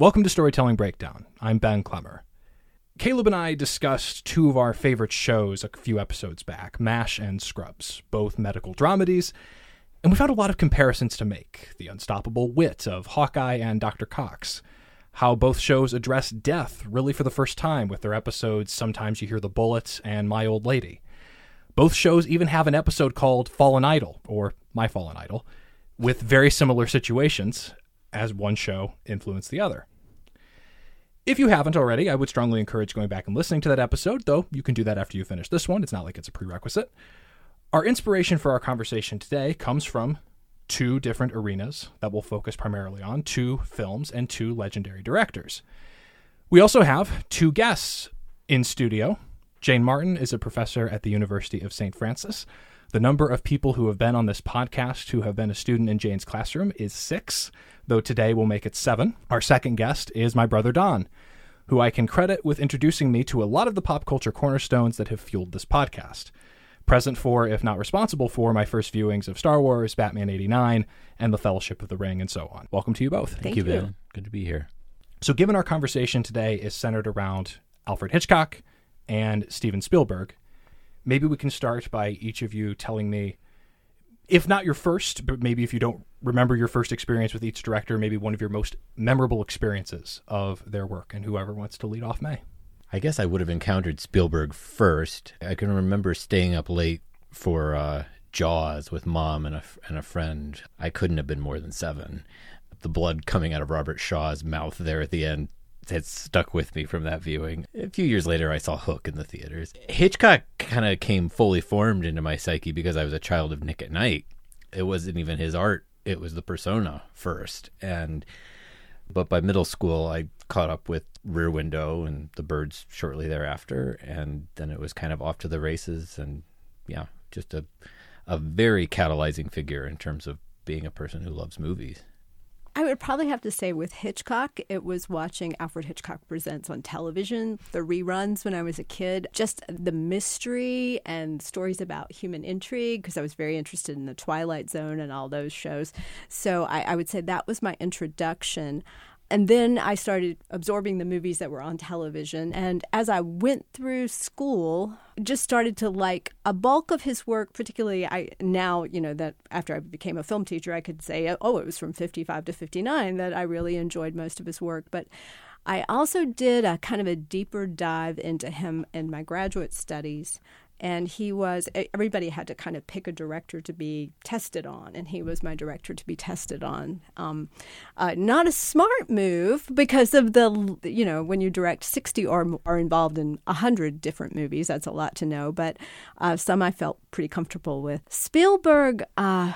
Welcome to Storytelling Breakdown. I'm Ben Clemmer. Caleb and I discussed two of our favorite shows a few episodes back MASH and Scrubs, both medical dramedies, and we found a lot of comparisons to make the unstoppable wit of Hawkeye and Dr. Cox, how both shows address death really for the first time with their episodes Sometimes You Hear the Bullet and My Old Lady. Both shows even have an episode called Fallen Idol, or My Fallen Idol, with very similar situations as one show influenced the other. If you haven't already, I would strongly encourage going back and listening to that episode, though you can do that after you finish this one. It's not like it's a prerequisite. Our inspiration for our conversation today comes from two different arenas that we'll focus primarily on two films and two legendary directors. We also have two guests in studio. Jane Martin is a professor at the University of St. Francis. The number of people who have been on this podcast who have been a student in Jane's classroom is six, though today we'll make it seven. Our second guest is my brother Don, who I can credit with introducing me to a lot of the pop culture cornerstones that have fueled this podcast. Present for, if not responsible for, my first viewings of Star Wars, Batman 89, and The Fellowship of the Ring, and so on. Welcome to you both. Thank, Thank you, Ben. Good to be here. So, given our conversation today is centered around Alfred Hitchcock and Steven Spielberg, maybe we can start by each of you telling me, if not your first, but maybe if you don't remember your first experience with each director, maybe one of your most memorable experiences of their work, and whoever wants to lead off may. I guess I would have encountered Spielberg first. I can remember staying up late for uh, Jaws with mom and a, and a friend. I couldn't have been more than seven. The blood coming out of Robert Shaw's mouth there at the end had stuck with me from that viewing. A few years later, I saw Hook in the theaters. Hitchcock kind of came fully formed into my psyche because I was a child of Nick at Night. It wasn't even his art; it was the persona first. And but by middle school, I caught up with Rear Window and The Birds shortly thereafter, and then it was kind of off to the races. And yeah, just a a very catalyzing figure in terms of being a person who loves movies. I would probably have to say with Hitchcock, it was watching Alfred Hitchcock Presents on television, the reruns when I was a kid, just the mystery and stories about human intrigue, because I was very interested in the Twilight Zone and all those shows. So I, I would say that was my introduction and then I started absorbing the movies that were on television. And as I went through school, just started to like a bulk of his work, particularly I now, you know, that after I became a film teacher, I could say, oh, it was from 55 to 59 that I really enjoyed most of his work. But I also did a kind of a deeper dive into him in my graduate studies and he was everybody had to kind of pick a director to be tested on and he was my director to be tested on. Um, uh, not a smart move because of the you know when you direct 60 or are involved in 100 different movies that's a lot to know but uh, some i felt pretty comfortable with. Spielberg uh,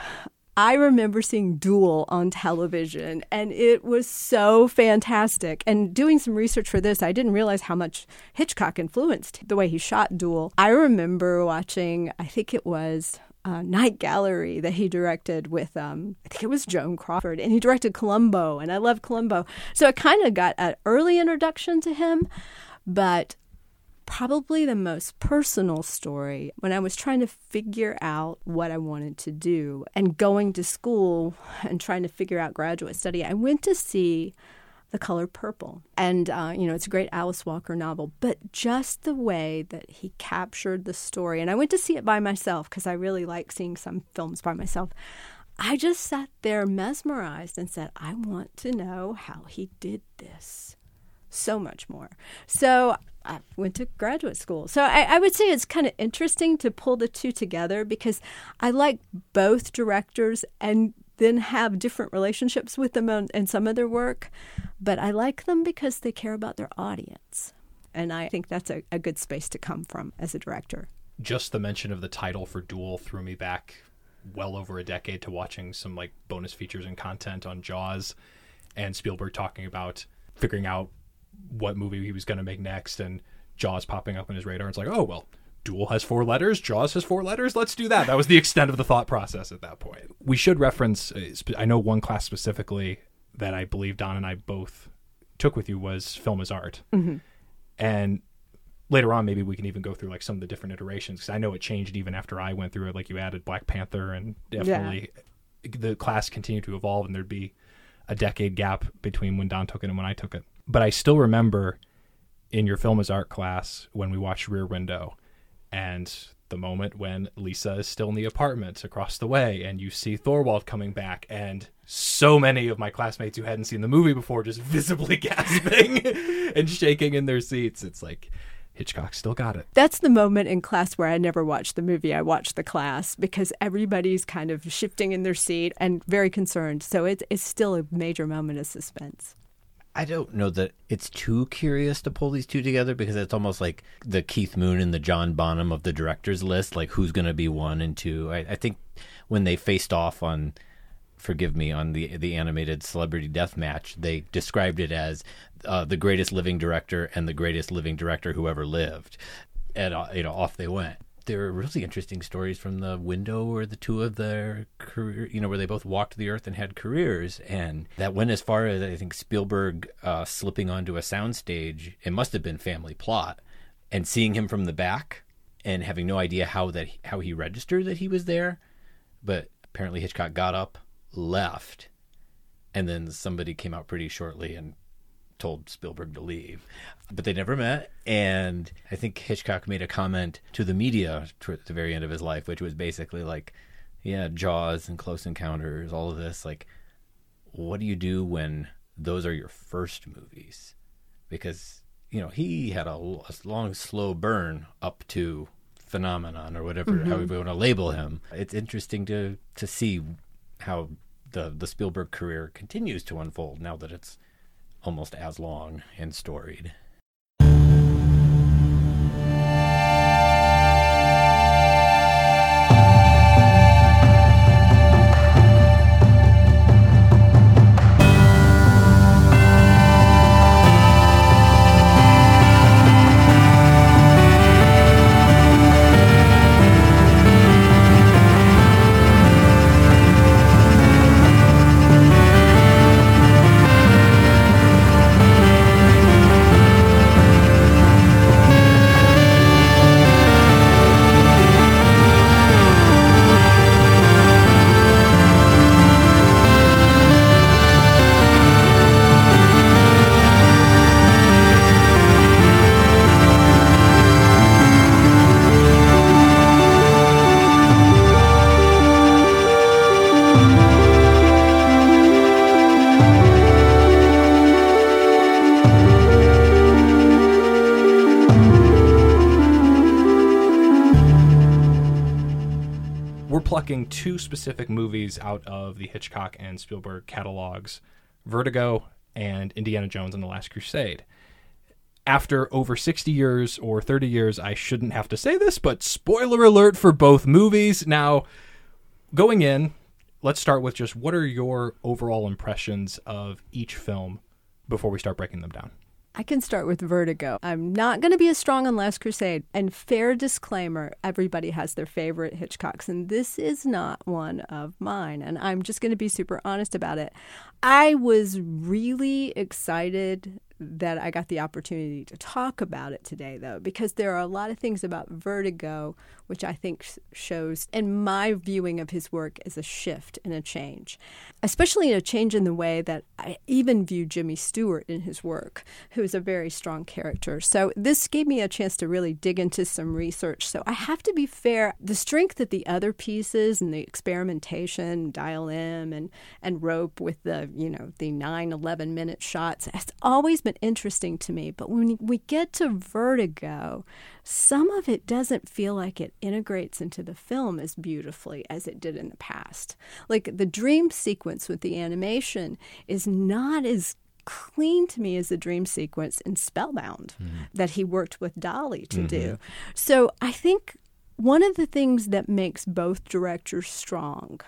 I remember seeing Duel on television, and it was so fantastic. And doing some research for this, I didn't realize how much Hitchcock influenced the way he shot Duel. I remember watching, I think it was uh, Night Gallery that he directed with, um, I think it was Joan Crawford, and he directed Columbo, and I love Columbo. So I kind of got an early introduction to him, but probably the most personal story when I was trying to figure out what I wanted to do and going to school and trying to figure out graduate study. I went to see The Color Purple. And, uh, you know, it's a great Alice Walker novel, but just the way that he captured the story. And I went to see it by myself because I really like seeing some films by myself. I just sat there mesmerized and said, I want to know how he did this so much more. So I went to graduate school. So I, I, would say it's kind of interesting to pull the two together because I like both directors and then have different relationships with them and some of their work. But I like them because they care about their audience. And I think that's a, a good space to come from as a director. Just the mention of the title for Duel threw me back well over a decade to watching some like bonus features and content on Jaws and Spielberg talking about figuring out what movie he was going to make next, and Jaws popping up on his radar. It's like, oh well, Duel has four letters, Jaws has four letters. Let's do that. That was the extent of the thought process at that point. We should reference. Uh, I know one class specifically that I believe Don and I both took with you was film as art, mm-hmm. and later on maybe we can even go through like some of the different iterations because I know it changed even after I went through it. Like you added Black Panther, and definitely yeah. the class continued to evolve, and there'd be a decade gap between when Don took it and when I took it. But I still remember in your film as art class when we watched Rear Window and the moment when Lisa is still in the apartment across the way and you see Thorwald coming back and so many of my classmates who hadn't seen the movie before just visibly gasping and shaking in their seats. It's like Hitchcock still got it. That's the moment in class where I never watched the movie. I watched the class because everybody's kind of shifting in their seat and very concerned. So it's, it's still a major moment of suspense. I don't know that it's too curious to pull these two together because it's almost like the Keith Moon and the John Bonham of the directors list, like who's going to be one and two. I, I, think when they faced off on, forgive me, on the the animated Celebrity Death Match, they described it as uh, the greatest living director and the greatest living director who ever lived, and uh, you know off they went there are really interesting stories from the window where the two of their career, you know, where they both walked the earth and had careers, and that went as far as I think Spielberg uh, slipping onto a soundstage. It must have been family plot, and seeing him from the back and having no idea how that how he registered that he was there, but apparently Hitchcock got up, left, and then somebody came out pretty shortly and told Spielberg to leave. But they never met. And I think Hitchcock made a comment to the media at the very end of his life, which was basically like, yeah, Jaws and Close Encounters, all of this. Like, what do you do when those are your first movies? Because, you know, he had a, a long, slow burn up to phenomenon or whatever, mm-hmm. however you want to label him. It's interesting to, to see how the, the Spielberg career continues to unfold now that it's almost as long and storied. Two specific movies out of the Hitchcock and Spielberg catalogs Vertigo and Indiana Jones and the Last Crusade. After over 60 years or 30 years, I shouldn't have to say this, but spoiler alert for both movies. Now, going in, let's start with just what are your overall impressions of each film before we start breaking them down? I can start with Vertigo. I'm not going to be as strong on Last Crusade. And fair disclaimer everybody has their favorite Hitchcocks, and this is not one of mine. And I'm just going to be super honest about it. I was really excited that I got the opportunity to talk about it today, though, because there are a lot of things about Vertigo which I think shows, in my viewing of his work, is a shift and a change, especially a change in the way that I even view Jimmy Stewart in his work, who is a very strong character. So this gave me a chance to really dig into some research. So I have to be fair. The strength of the other pieces and the experimentation, Dial M and, and Rope with the, you know, the 9, 11 minute shots, has always been interesting to me. But when we get to Vertigo, some of it doesn't feel like it integrates into the film as beautifully as it did in the past. Like the dream sequence with the animation is not as clean to me as the dream sequence in Spellbound mm-hmm. that he worked with Dalí to mm-hmm. do. So I think one of the things that makes both directors strong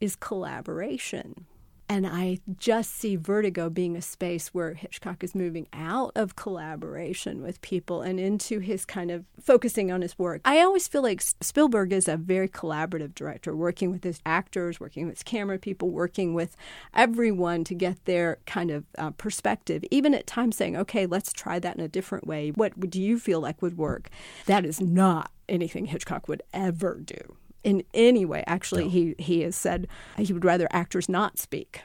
is collaboration. And I just see Vertigo being a space where Hitchcock is moving out of collaboration with people and into his kind of focusing on his work. I always feel like Spielberg is a very collaborative director, working with his actors, working with his camera people, working with everyone to get their kind of uh, perspective, even at times saying, okay, let's try that in a different way. What do you feel like would work? That is not anything Hitchcock would ever do in any way. Actually, no. he he has said he would rather actors not speak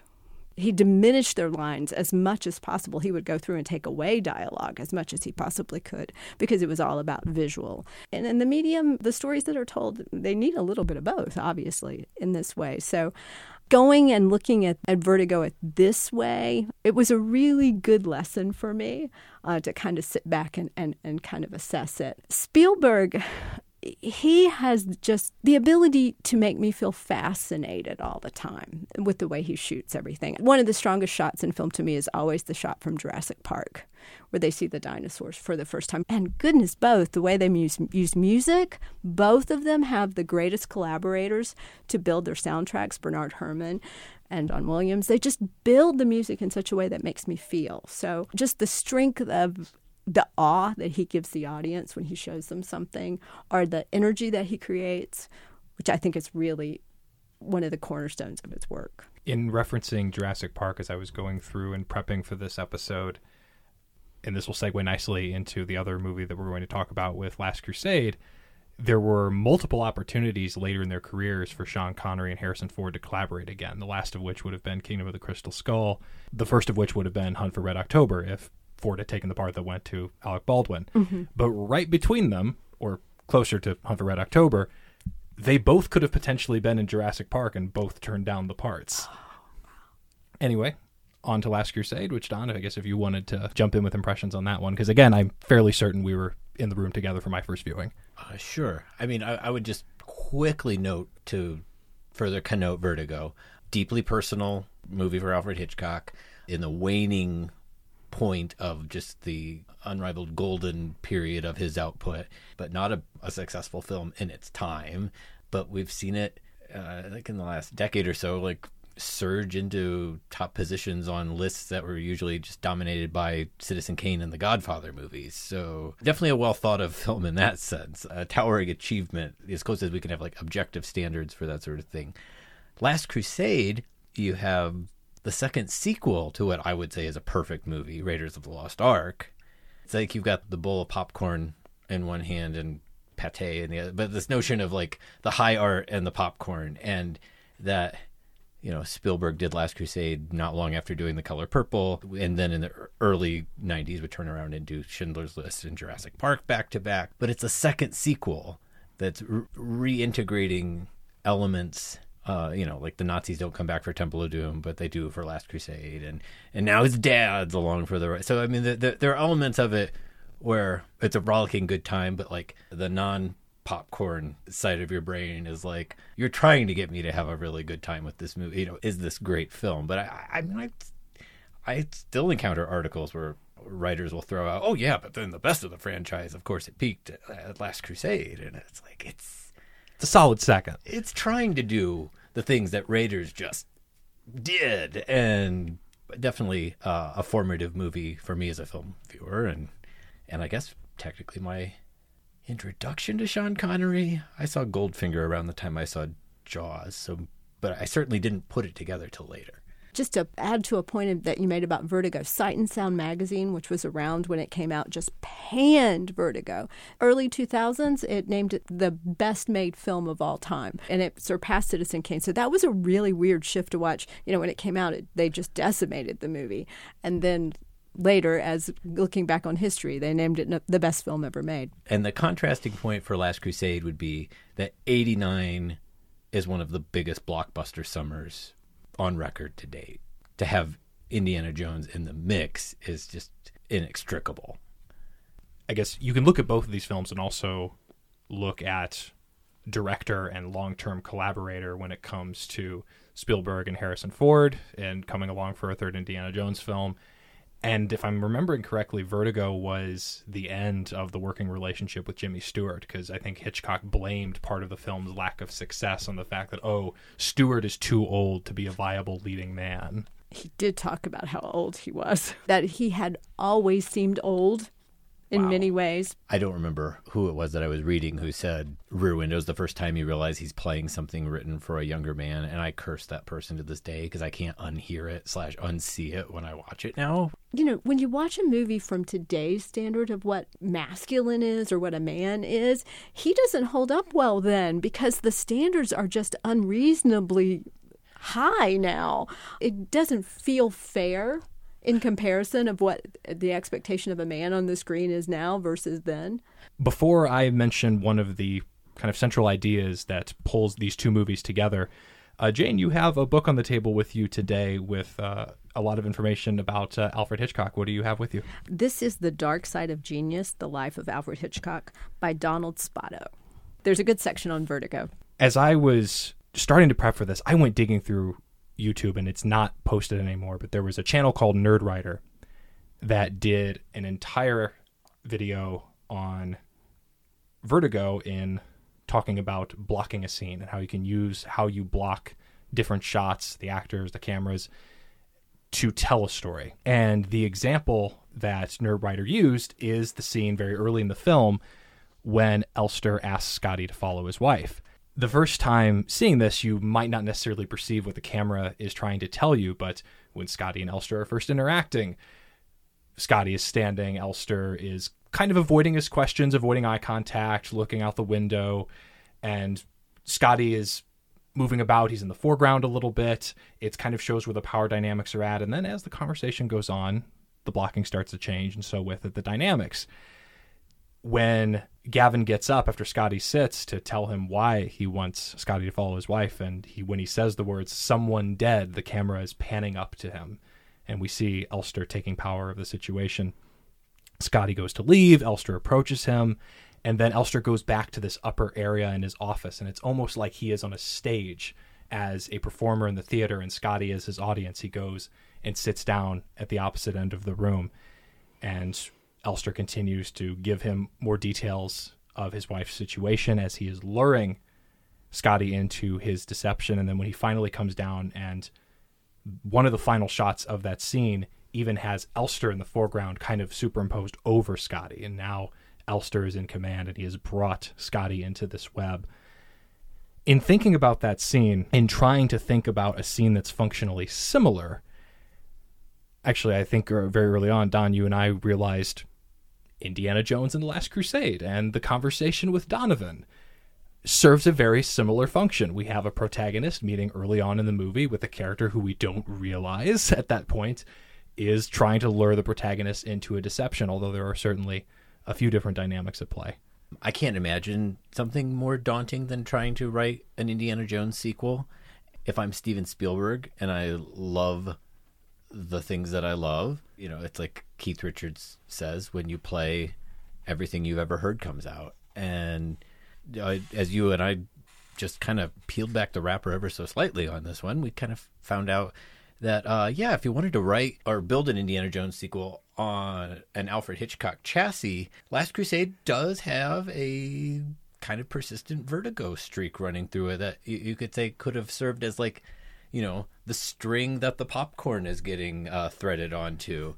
he diminished their lines as much as possible. He would go through and take away dialogue as much as he possibly could because it was all about visual. And in the medium, the stories that are told, they need a little bit of both, obviously, in this way. So going and looking at, at Vertigo at this way, it was a really good lesson for me uh, to kind of sit back and, and, and kind of assess it. Spielberg, he has just the ability to make me feel fascinated all the time with the way he shoots everything. One of the strongest shots in film to me is always the shot from Jurassic Park, where they see the dinosaurs for the first time. And goodness, both the way they use, use music, both of them have the greatest collaborators to build their soundtracks Bernard Herrmann and John Williams. They just build the music in such a way that makes me feel. So, just the strength of the awe that he gives the audience when he shows them something, or the energy that he creates, which I think is really one of the cornerstones of his work. In referencing Jurassic Park, as I was going through and prepping for this episode, and this will segue nicely into the other movie that we're going to talk about with Last Crusade. There were multiple opportunities later in their careers for Sean Connery and Harrison Ford to collaborate again. The last of which would have been Kingdom of the Crystal Skull. The first of which would have been Hunt for Red October if Ford had taken the part that went to Alec Baldwin. Mm-hmm. But right between them, or closer to Hunt for Red October, they both could have potentially been in Jurassic Park and both turned down the parts. Anyway, on to Last Crusade, which Don, I guess if you wanted to jump in with impressions on that one, because again, I'm fairly certain we were in the room together for my first viewing. Uh, sure. I mean, I, I would just quickly note to further connote Vertigo, deeply personal movie for Alfred Hitchcock in the waning point of just the unrivaled golden period of his output, but not a, a successful film in its time. But we've seen it, uh, like in the last decade or so, like surge into top positions on lists that were usually just dominated by Citizen Kane and the Godfather movies. So definitely a well thought of film in that sense. A towering achievement, as close as we can have like objective standards for that sort of thing. Last Crusade, you have the second sequel to what I would say is a perfect movie, Raiders of the Lost Ark. It's like you've got the bowl of popcorn in one hand and pate in the other, but this notion of like the high art and the popcorn, and that you know Spielberg did Last Crusade not long after doing The Color Purple, and then in the early '90s would turn around and do Schindler's List and Jurassic Park back to back. But it's a second sequel that's re- reintegrating elements uh, you know, like the Nazis don't come back for Temple of Doom, but they do for Last Crusade, and and now his dad's along for the. Ride. So I mean, the, the, there are elements of it where it's a rollicking good time, but like the non popcorn side of your brain is like you're trying to get me to have a really good time with this movie. You know, is this great film? But I, I mean, I, I still encounter articles where writers will throw out, "Oh yeah, but then the best of the franchise, of course, it peaked at, at Last Crusade," and it's like it's it's a solid second. It's trying to do the things that Raiders just did, and definitely uh, a formative movie for me as a film viewer, and and I guess technically my introduction to Sean Connery. I saw Goldfinger around the time I saw Jaws, so but I certainly didn't put it together till later just to add to a point that you made about Vertigo, Sight and Sound magazine, which was around when it came out, just panned Vertigo. Early 2000s, it named it the best made film of all time, and it surpassed Citizen Kane. So that was a really weird shift to watch. You know, when it came out, it, they just decimated the movie. And then later, as looking back on history, they named it the best film ever made. And the contrasting point for Last Crusade would be that 89 is one of the biggest blockbuster summers on record to date. To have Indiana Jones in the mix is just inextricable. I guess you can look at both of these films and also look at director and long term collaborator when it comes to Spielberg and Harrison Ford and coming along for a third Indiana Jones film and if I'm remembering correctly, Vertigo was the end of the working relationship with Jimmy Stewart because I think Hitchcock blamed part of the film's lack of success on the fact that, oh, Stewart is too old to be a viable leading man. He did talk about how old he was, that he had always seemed old in wow. many ways. I don't remember who it was that I was reading who said Rear Window is the first time you realize he's playing something written for a younger man, and I curse that person to this day because I can't unhear it slash unsee it when I watch it now. You know, when you watch a movie from today's standard of what masculine is or what a man is, he doesn't hold up well then because the standards are just unreasonably high now. It doesn't feel fair in comparison of what the expectation of a man on the screen is now versus then. Before I mention one of the kind of central ideas that pulls these two movies together, uh, Jane, you have a book on the table with you today with uh, a lot of information about uh, Alfred Hitchcock. What do you have with you? This is The Dark Side of Genius The Life of Alfred Hitchcock by Donald Spoto. There's a good section on vertigo. As I was starting to prep for this, I went digging through YouTube and it's not posted anymore, but there was a channel called Nerdwriter that did an entire video on vertigo in talking about blocking a scene and how you can use how you block different shots, the actors, the cameras to tell a story. And the example that Nerdwriter used is the scene very early in the film when Elster asks Scotty to follow his wife. The first time seeing this, you might not necessarily perceive what the camera is trying to tell you, but when Scotty and Elster are first interacting, Scotty is standing, Elster is kind of avoiding his questions, avoiding eye contact, looking out the window, and Scotty is moving about. He's in the foreground a little bit. It kind of shows where the power dynamics are at. And then as the conversation goes on, the blocking starts to change, and so with it, the dynamics. When Gavin gets up after Scotty sits to tell him why he wants Scotty to follow his wife, and he when he says the words "someone dead," the camera is panning up to him, and we see Elster taking power of the situation. Scotty goes to leave. Elster approaches him, and then Elster goes back to this upper area in his office, and it's almost like he is on a stage as a performer in the theater, and Scotty is his audience. He goes and sits down at the opposite end of the room, and Elster continues to give him more details of his wife's situation as he is luring Scotty into his deception. And then when he finally comes down, and one of the final shots of that scene even has Elster in the foreground kind of superimposed over Scotty. And now Elster is in command and he has brought Scotty into this web. In thinking about that scene, in trying to think about a scene that's functionally similar, actually, I think uh, very early on, Don, you and I realized Indiana Jones and the Last Crusade and the conversation with Donovan serves a very similar function. We have a protagonist meeting early on in the movie with a character who we don't realize at that point is trying to lure the protagonist into a deception, although there are certainly a few different dynamics at play. I can't imagine something more daunting than trying to write an Indiana Jones sequel. If I'm Steven Spielberg and I love the things that I love, you know, it's like Keith Richards says when you play, everything you've ever heard comes out. And uh, as you and I just kind of peeled back the wrapper ever so slightly on this one, we kind of found out that uh, yeah, if you wanted to write or build an Indiana Jones sequel on an Alfred Hitchcock chassis, Last Crusade does have a kind of persistent vertigo streak running through it that you could say could have served as like, you know, the string that the popcorn is getting uh, threaded onto.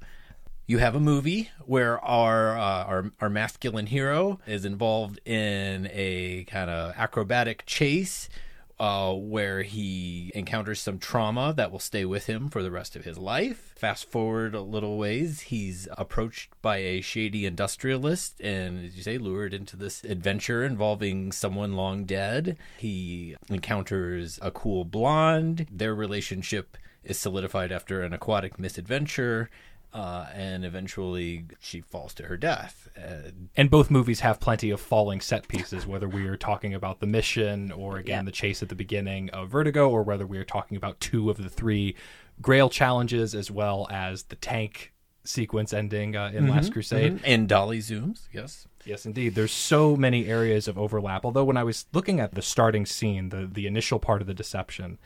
You have a movie where our uh, our our masculine hero is involved in a kind of acrobatic chase uh, where he encounters some trauma that will stay with him for the rest of his life. Fast forward a little ways, he's approached by a shady industrialist and, as you say, lured into this adventure involving someone long dead. He encounters a cool blonde. Their relationship is solidified after an aquatic misadventure uh, and eventually she falls to her death. Uh, and both movies have plenty of falling set pieces, whether we are talking about the mission or again Yeah. the chase at the beginning of Vertigo, or whether we are talking about two of the three Grail challenges, as well as the tank sequence ending uh, in Last Crusade. and Dolly zooms, yes. Yes, indeed. There's so many areas of overlap. Although when I was looking at the starting scene, the the initial part of the deception,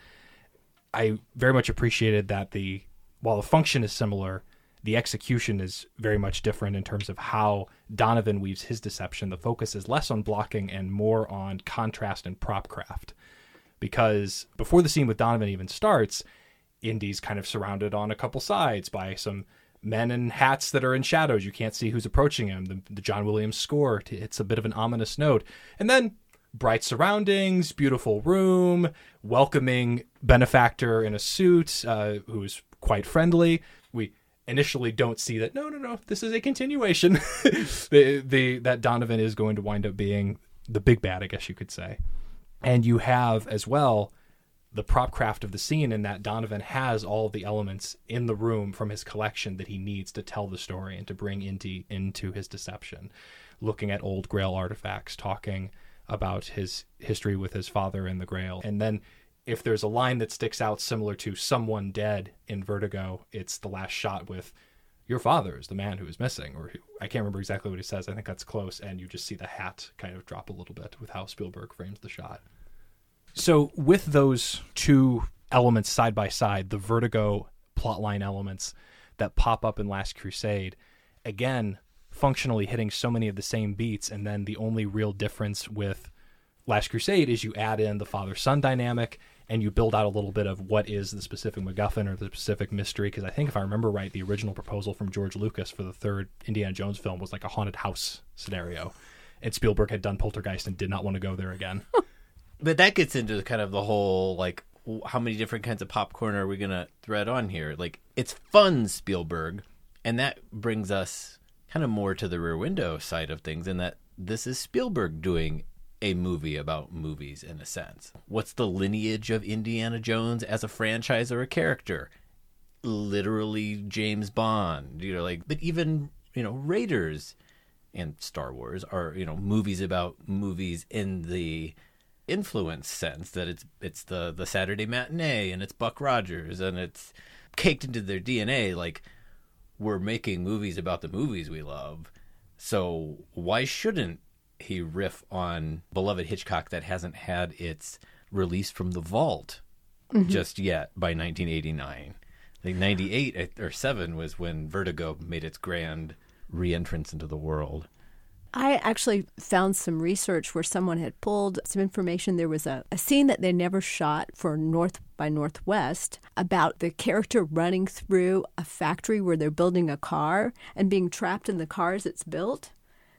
I very much appreciated that the while the function is similar, the execution is very much different in terms of how Donovan weaves his deception. The focus is less on blocking and more on contrast and prop craft. Because before the scene with Donovan even starts, Indy's kind of surrounded on a couple sides by some men in hats that are in shadows. You can't see who's approaching him. The, the John Williams score hits a bit of an ominous note. And then bright surroundings, beautiful room, welcoming benefactor in a suit uh, who's quite friendly. Initially don't see that. No, no, no. This is a continuation. the, the that Donovan is going to wind up being the big bad, I guess you could say. And you have as well the prop craft of the scene in that Donovan has all the elements in the room from his collection that he needs to tell the story and to bring into into his deception. Looking at old Grail artifacts, talking about his history with his father and the Grail, and then if there's a line that sticks out similar to someone dead in Vertigo, it's the last shot with your father is the man who is missing, or who, I can't remember exactly what he says. I think that's close, and you just see the hat kind of drop a little bit with how Spielberg frames the shot. So, with those two elements side by side, the Vertigo plotline elements that pop up in Last Crusade, again, functionally hitting so many of the same beats, and then the only real difference with Last Crusade is you add in the father son dynamic and you build out a little bit of what is the specific MacGuffin or the specific mystery. Because I think, if I remember right, the original proposal from George Lucas for the third Indiana Jones film was like a haunted house scenario. And Spielberg had done Poltergeist and did not want to go there again. but that gets into kind of the whole like how many different kinds of popcorn are we going to thread on here? Like it's fun Spielberg and that brings us kind of more to the rear window side of things in that this is Spielberg doing a movie about movies in a sense. What's the lineage of Indiana Jones as a franchise or a character? Literally James Bond, you know, like but even, you know, Raiders and Star Wars are, you know, movies about movies in the influence sense that it's it's the the Saturday matinee and it's Buck Rogers and it's caked into their DNA like we're making movies about the movies we love. So why shouldn't he riff on beloved Hitchcock that hasn't had its release from the vault mm-hmm. just yet by 1989. I think 98 or 7 was when Vertigo made its grand re-entrance into the world. I actually found some research where someone had pulled some information. There was a, a scene that they never shot for North by Northwest about the character running through a factory where they're building a car and being trapped in the car as it's built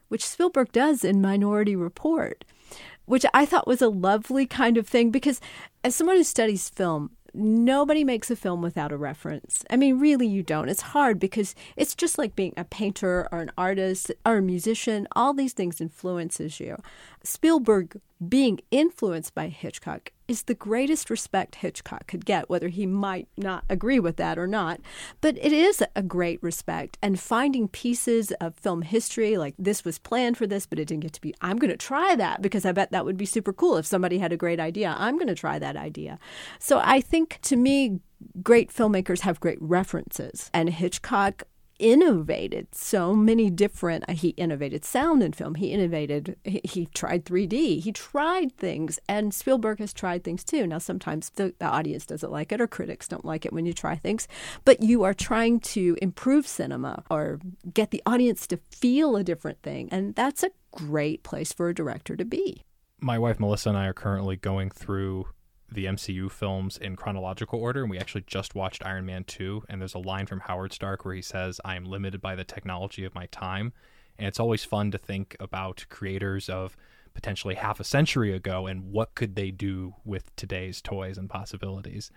which Spielberg does in Minority Report, which I thought was a lovely kind of thing because as someone who studies film, nobody makes a film without a reference. I mean, really, you don't. It's hard because it's just like being a painter or an artist or a musician. All these things influences you. Spielberg being influenced by Hitchcock is the greatest respect Hitchcock could get, whether he might not agree with that or not. But it is a great respect. And finding pieces of film history, like this was planned for this, but it didn't get to be, I'm going to try that because I bet that would be super cool. If somebody had a great idea, I'm going to try that idea. So I think to me, great filmmakers have great references. And Hitchcock innovated so many different uh, he innovated sound in film. He innovated he, he, tried 3d he tried things and spielberg has tried things too. Now sometimes the, the audience doesn't like it or critics don't like it when you try things but you are trying to improve cinema or get the audience to feel a different thing and that's a great place for a director to be. My wife melissa and i are currently going through the MCU films in chronological order, and we actually just watched Iron Man 2, and there's a line from Howard Stark where he says, I am limited by the technology of my time. And it's always fun to think about creators of potentially half a century ago and what could they do with today's toys and possibilities.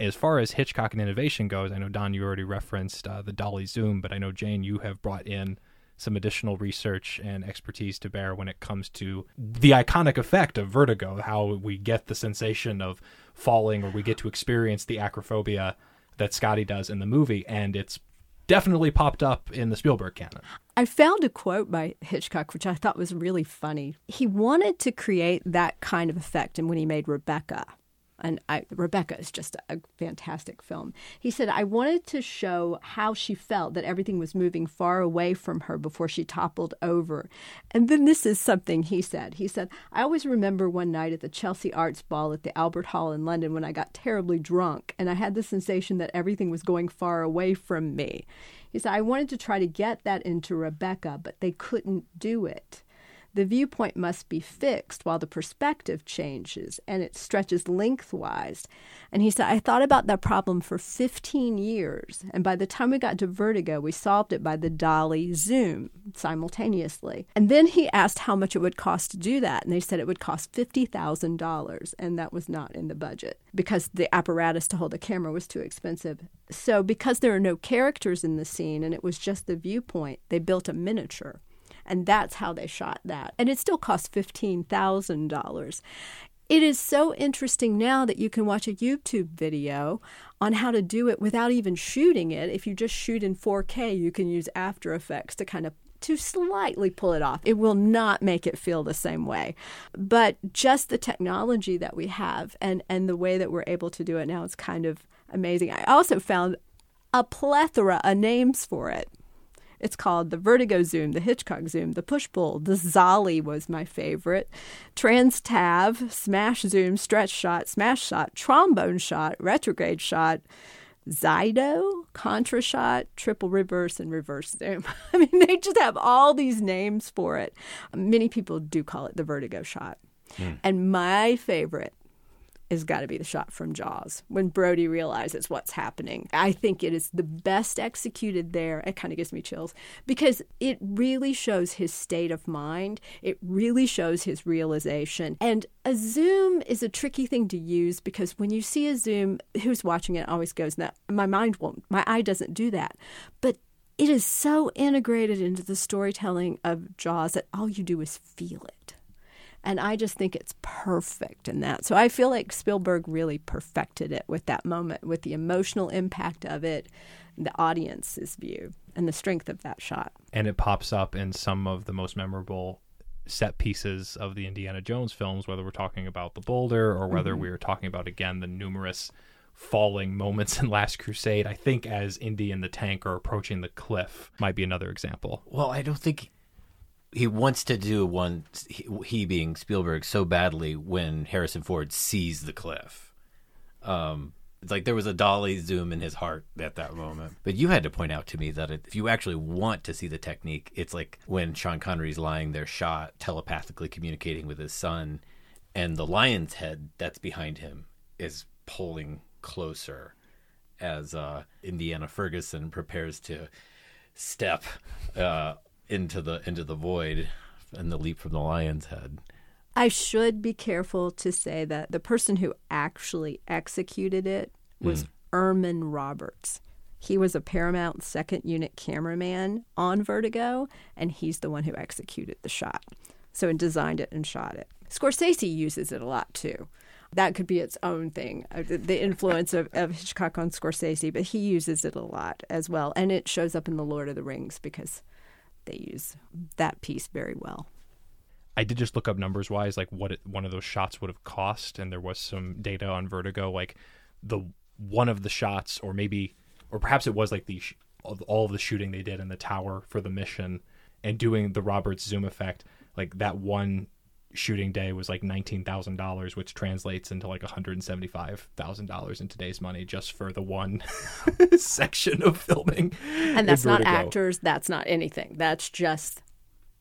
As far as Hitchcock and innovation goes, I know Don, you already referenced uh, the Dolly Zoom, but I know Jane, you have brought in some additional research and expertise to bear when it comes to the iconic effect of vertigo, how we get the sensation of falling or we get to experience the acrophobia that Scotty does in the movie. And it's definitely popped up in the Spielberg canon. I found a quote by Hitchcock, which I thought was really funny. He wanted to create that kind of effect, and when he made Rebecca, and I, Rebecca is just a fantastic film. He said, I wanted to show how she felt that everything was moving far away from her before she toppled over. And then this is something he said. He said, I always remember one night at the Chelsea Arts Ball at the Albert Hall in London when I got terribly drunk and I had the sensation that everything was going far away from me. He said, I wanted to try to get that into Rebecca, but they couldn't do it the viewpoint must be fixed while the perspective changes and it stretches lengthwise. And he said, I thought about that problem for 15 years. And by the time we got to vertigo, we solved it by the dolly zoom simultaneously. And then he asked how much it would cost to do that. And they said it would cost $50,000. And that was not in the budget because the apparatus to hold the camera was too expensive. So, because there are no characters in the scene and it was just the viewpoint, they built a miniature and that's how they shot that. And it still cost $15,000. It is so interesting now that you can watch a YouTube video on how to do it without even shooting it. If you just shoot in 4K, you can use After Effects to kind of to slightly pull it off. It will not make it feel the same way. But just the technology that we have and and the way that we're able to do it now is kind of amazing. I also found a plethora of names for it. It's called the Vertigo Zoom, the Hitchcock Zoom, the Push Pull, the Zolly was my favorite, Trans Tav, Smash Zoom, Stretch Shot, Smash Shot, Trombone Shot, Retrograde Shot, Zydo, Contra Shot, Triple Reverse, and Reverse Zoom. I mean, they just have all these names for it. Many people do call it the Vertigo Shot. Mm. And my favorite is got to be the shot from Jaws when Brody realizes what's happening. I think it is the best executed there. It kind of gives me chills because it really shows his state of mind. It really shows his realization. And a zoom is a tricky thing to use because when you see a zoom, who's watching it always goes, "Now my mind won't, my eye doesn't do that." But it is so integrated into the storytelling of Jaws that all you do is feel it. And I just think it's perfect in that. So I feel like Spielberg really perfected it with that moment, with the emotional impact of it, the audience's view, and the strength of that shot. And it pops up in some of the most memorable set pieces of the Indiana Jones films, whether we're talking about the boulder or whether mm-hmm. we're talking about, again, the numerous falling moments in Last Crusade. I think as Indy and the tank are approaching the cliff might be another example. Well, I don't think he wants to do one he, he, being Spielberg so badly when Harrison Ford sees the cliff. Um, it's like there was a dolly zoom in his heart at that moment. But you had to point out to me that if you actually want to see the technique, it's like when Sean Connery's lying there shot telepathically communicating with his son and the lion's head that's behind him is pulling closer as uh, Indiana Ferguson prepares to step uh, into the into the void and the leap from the lion's head. I should be careful to say that the person who actually executed it was mm. Irmin Roberts. He was a Paramount second unit cameraman on Vertigo, and he's the one who executed the shot. So, and designed it and shot it. Scorsese uses it a lot too. That could be its own thing, uh, the influence of, of Hitchcock on Scorsese, but he uses it a lot as well. And it shows up in The Lord of the Rings because they use that piece very well. I did just look up numbers wise, like what it, one of those shots would have cost, and there was some data on Vertigo, like the one of the shots, or maybe, or perhaps it was like the all of the shooting they did in the tower for the mission, and doing the Roberts zoom effect, like that one shooting day was like nineteen thousand dollars, which translates into like one hundred and seventy five thousand dollars in today's money just for the one section of filming. And that's not actors. That's not anything. That's just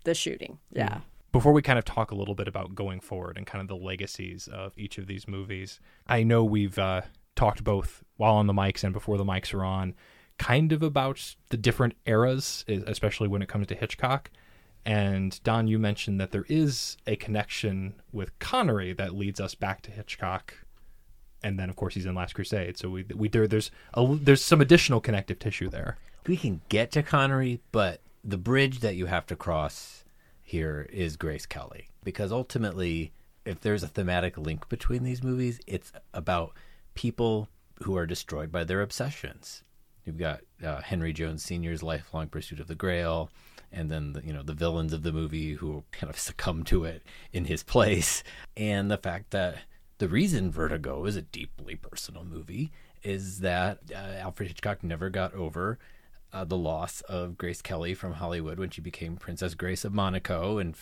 the shooting. Yeah. Mm. Before we kind of talk a little bit about going forward and kind of the legacies of each of these movies, I know we've uh, talked both while on the mics and before the mics are on, kind of about the different eras, especially when it comes to Hitchcock. And Don, you mentioned that there is a connection with Connery that leads us back to Hitchcock, and then of course he's in Last Crusade. So we we there, there's a there's some additional connective tissue there. We can get to Connery, but the bridge that you have to cross here is Grace Kelly because ultimately, if there's a thematic link between these movies, it's about people who are destroyed by their obsessions. You've got uh, Henry Jones Sr.'s lifelong pursuit of the Grail and then the, you know the villains of the movie who kind of succumb to it in his place, and the fact that the reason Vertigo is a deeply personal movie is that uh, Alfred Hitchcock never got over uh, the loss of Grace Kelly from Hollywood when she became Princess Grace of Monaco in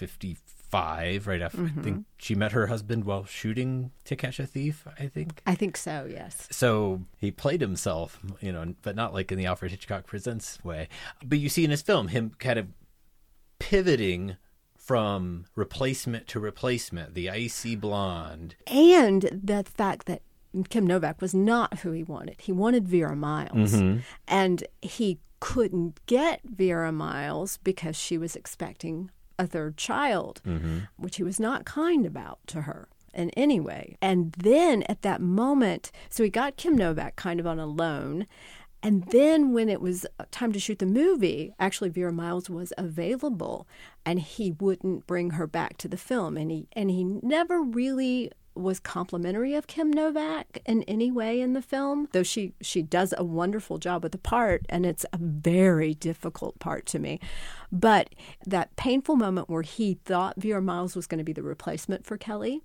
'55. Right after mm-hmm. I think she met her husband while shooting To Catch a Thief. I think. I think so. Yes. So he played himself, you know, but not like in the Alfred Hitchcock Presents way. But you see in his film him kind of pivoting from replacement to replacement, the icy blonde. And the fact that Kim Novak was not who he wanted. He wanted Vera Miles. Mm-hmm. And he couldn't get Vera Miles because she was expecting a third child, mm-hmm. which he was not kind about to her in any way. And then at that moment, so he got Kim Novak kind of on a loan. And then when it was time to shoot the movie, actually Vera Miles was available and he wouldn't bring her back to the film and he and he never really was complimentary of Kim Novak in any way in the film, though she she does a wonderful job with the part, and it's a very difficult part to me. But that painful moment where he thought Vera Miles was going to be the replacement for Kelly,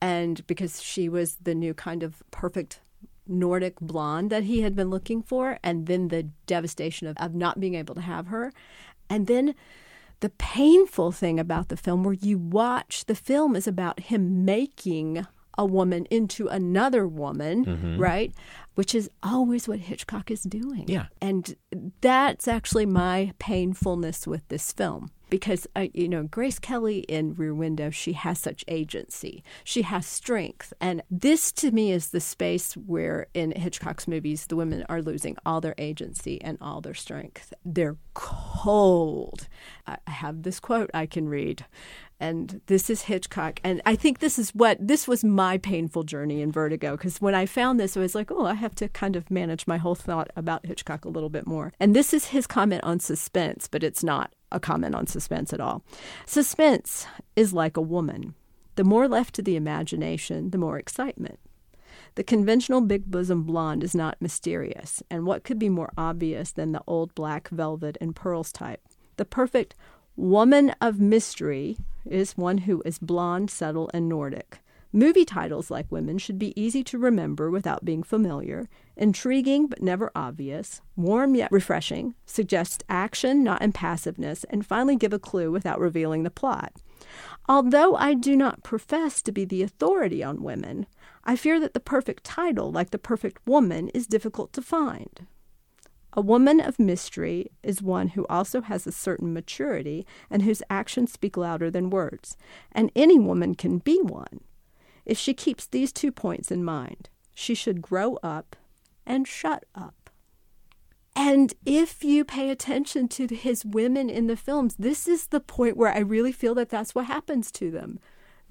and because she was the new kind of perfect Nordic blonde that he had been looking for, and then the devastation of, of not being able to have her, and then the painful thing about the film where you watch the film is about him making a woman into another woman, mm-hmm. right? Which is always what Hitchcock is doing. Yeah. And that's actually my painfulness with this film because uh, you know Grace Kelly in Rear Window she has such agency. She has strength. And this to me is the space where in Hitchcock's movies the women are losing all their agency and all their strength. They're cold. I have this quote I can read. And this is Hitchcock. And I think this is what this was my painful journey in Vertigo because when I found this, I was like, oh, I have to kind of manage my whole thought about Hitchcock a little bit more. And this is his comment on suspense, but it's not a comment on suspense at all. Suspense is like a woman. The more left to the imagination, the more excitement. The conventional big bosom blonde is not mysterious, and what could be more obvious than the old black velvet and pearls type? The perfect woman of mystery is one who is blonde, subtle, and Nordic. Movie titles like Women should be easy to remember without being familiar, intriguing but never obvious, warm yet refreshing, suggest action not impassiveness, and finally give a clue without revealing the plot. Although I do not profess to be the authority on women, I fear that the perfect title, like the perfect woman, is difficult to find. A woman of mystery is one who also has a certain maturity and whose actions speak louder than words, and any woman can be one. If she keeps these two points in mind, she should grow up and shut up. And if you pay attention to his women in the films, this is the point where I really feel that that's what happens to them.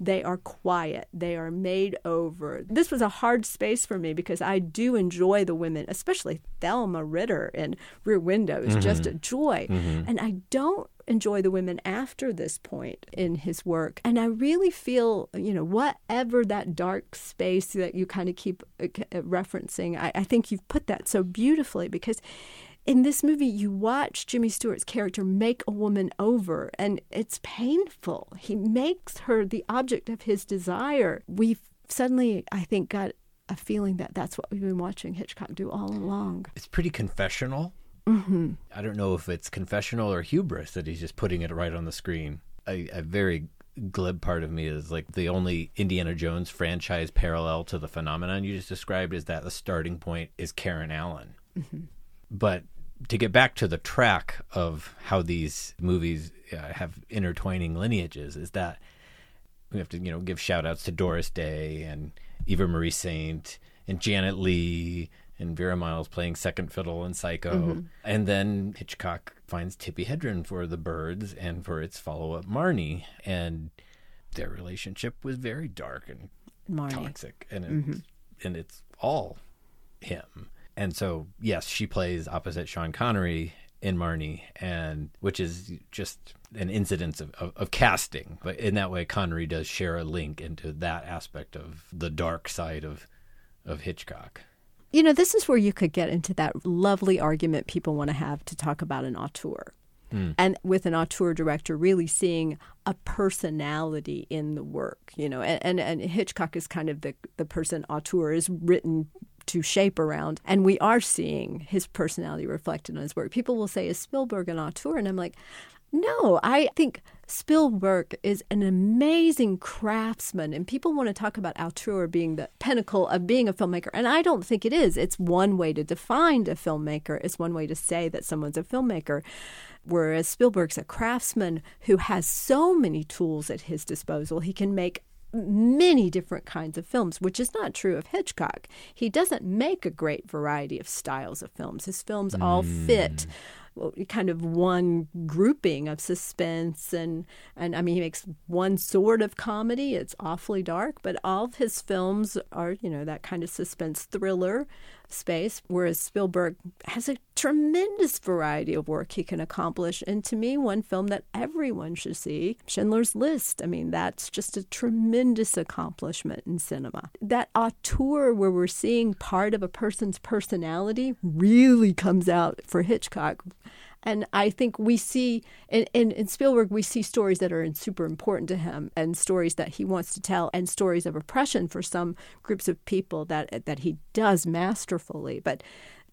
They are quiet. They are made over. This was a hard space for me because I do enjoy the women, especially Thelma Ritter in Rear Window is mm-hmm. just a joy. Mm-hmm. And I don't enjoy the women after this point in his work. And I really feel, you know, whatever that dark space that you kind of keep uh, uh, referencing, I, I think you've put that so beautifully because in this movie, you watch Jimmy Stewart's character make a woman over, and it's painful. He makes her the object of his desire. We've suddenly, I think, got a feeling that that's what we've been watching Hitchcock do all along. It's pretty confessional. Mm-hmm. I don't know if it's confessional or hubris that he's just putting it right on the screen. A, a very glib part of me is like the only Indiana Jones franchise parallel to the phenomenon you just described is that the starting point is Karen Allen. Mm-hmm. But to get back to the track of how these movies uh, have intertwining lineages is that we have to you know give shout outs to Doris Day and Eva Marie Saint and Janet Leigh and Vera Miles playing second fiddle in Psycho. Mm-hmm. And then Hitchcock finds Tippi Hedren for The Birds and for its follow up Marnie. And their relationship was very dark and Marnie. toxic. And, mm-hmm. it's, and it's all him and so yes, she plays opposite Sean Connery in Marnie, and which is just an incidence of, of, of, casting. But in that way, Connery does share a link into that aspect of the dark side of of Hitchcock. You know, this is where you could get into that lovely argument people want to have to talk about an auteur. Mm. And with an auteur director, really seeing a personality in the work, you know, and, and, and Hitchcock is kind of the the person auteur is written to shape around. And we are seeing his personality reflected in his work. People will say, Is Spielberg an auteur? And I'm like, no, I think Spielberg is an amazing craftsman, and people want to talk about auteur being the pinnacle of being a filmmaker, and I don't think it is. It's one way to define a filmmaker. It's one way to say that someone's a filmmaker. Whereas Spielberg's a craftsman who has so many tools at his disposal, he can make many different kinds of films, which is not true of Hitchcock. He doesn't make a great variety of styles of films. His films all fit well, kind of one grouping of suspense and and I mean he makes one sort of comedy. It's awfully dark, but all of his films are you know that kind of suspense thriller space, whereas Spielberg has a tremendous variety of work he can accomplish. And to me, one film that everyone should see, Schindler's List. I mean, that's just a tremendous accomplishment in cinema. That auteur where we're seeing part of a person's personality really comes out for Hitchcock and I think we see in, in, in, Spielberg, we see stories that are super important to him and stories that he wants to tell and stories of oppression for some groups of people that, that he does masterfully, but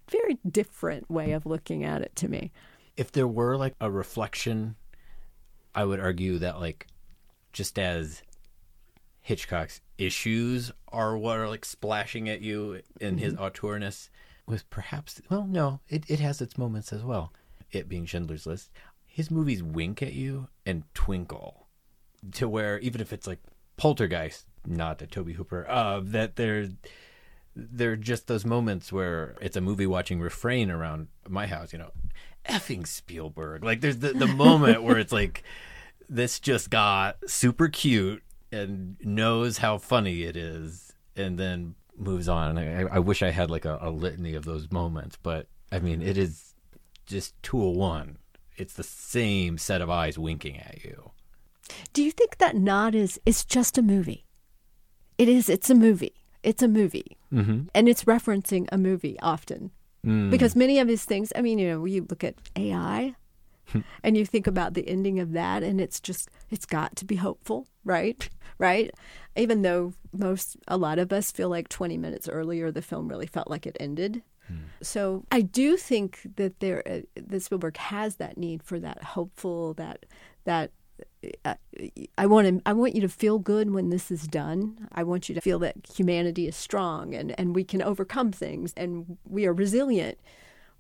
very different way of looking at it to me. If there were like a reflection, I would argue that like just as Hitchcock's issues are what are like splashing at you in his mm-hmm. auteurness was perhaps well no it, it has its moments as well it being Schindler's List, his movies wink at you and twinkle to where even if it's like Poltergeist, not the Tobe Hooper, uh, that there there are just those moments where it's a movie watching refrain around my house, you know, effing Spielberg. Like there's the, the moment where it's like this just got super cute and knows how funny it is and then moves on. I, I wish I had like a, a litany of those moments, but I mean, it is just 201. It's the same set of eyes winking at you. Do you think that nod is it's just a movie? It is. It's a movie. It's a movie, mm-hmm. and it's referencing a movie often mm. because many of his things. I mean, you know, you look at AI, and you think about the ending of that, and it's just it's got to be hopeful, right? Right? Even though most a lot of us feel like 20 minutes earlier the film really felt like it ended. So I do think that there uh, that Spielberg has that need for that hopeful that that uh, I want to, I want you to feel good when this is done. I want you to feel that humanity is strong and, and we can overcome things and we are resilient.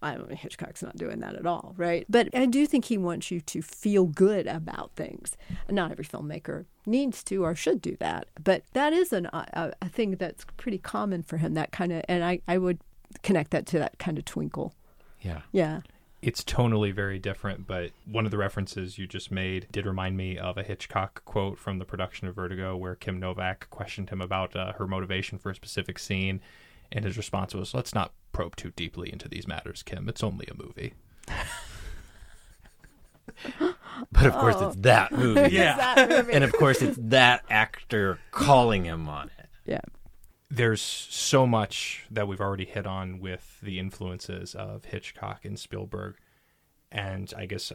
I don't know, Hitchcock's not doing that at all, right? But I do think he wants you to feel good about things. Not every filmmaker needs to or should do that, but that is an, a, a thing that's pretty common for him. That kind of, and I, I would connect that to that kind of twinkle. Yeah. Yeah. It's tonally very different, but one of the references you just made did remind me of a Hitchcock quote from the production of Vertigo where Kim Novak questioned him about uh, her motivation for a specific scene. And his response was, let's not probe too deeply into these matters, Kim. It's only a movie. but of course, oh. it's that movie. yeah. That movie. and of course, it's that actor calling him on it. Yeah there's so much that we've already hit on with the influences of Hitchcock and Spielberg, and I guess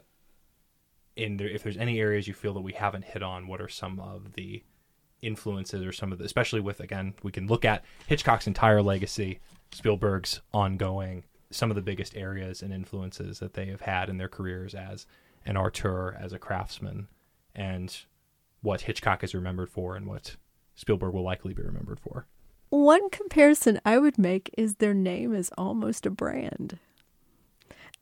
in there, if there's any areas you feel that we haven't hit on, what are some of the influences or some of the, especially with again, we can look at Hitchcock's entire legacy, Spielberg's ongoing, some of the biggest areas and influences that they have had in their careers as an auteur, as a craftsman, and what Hitchcock is remembered for and what Spielberg will likely be remembered for. One comparison I would make is their name is almost a brand.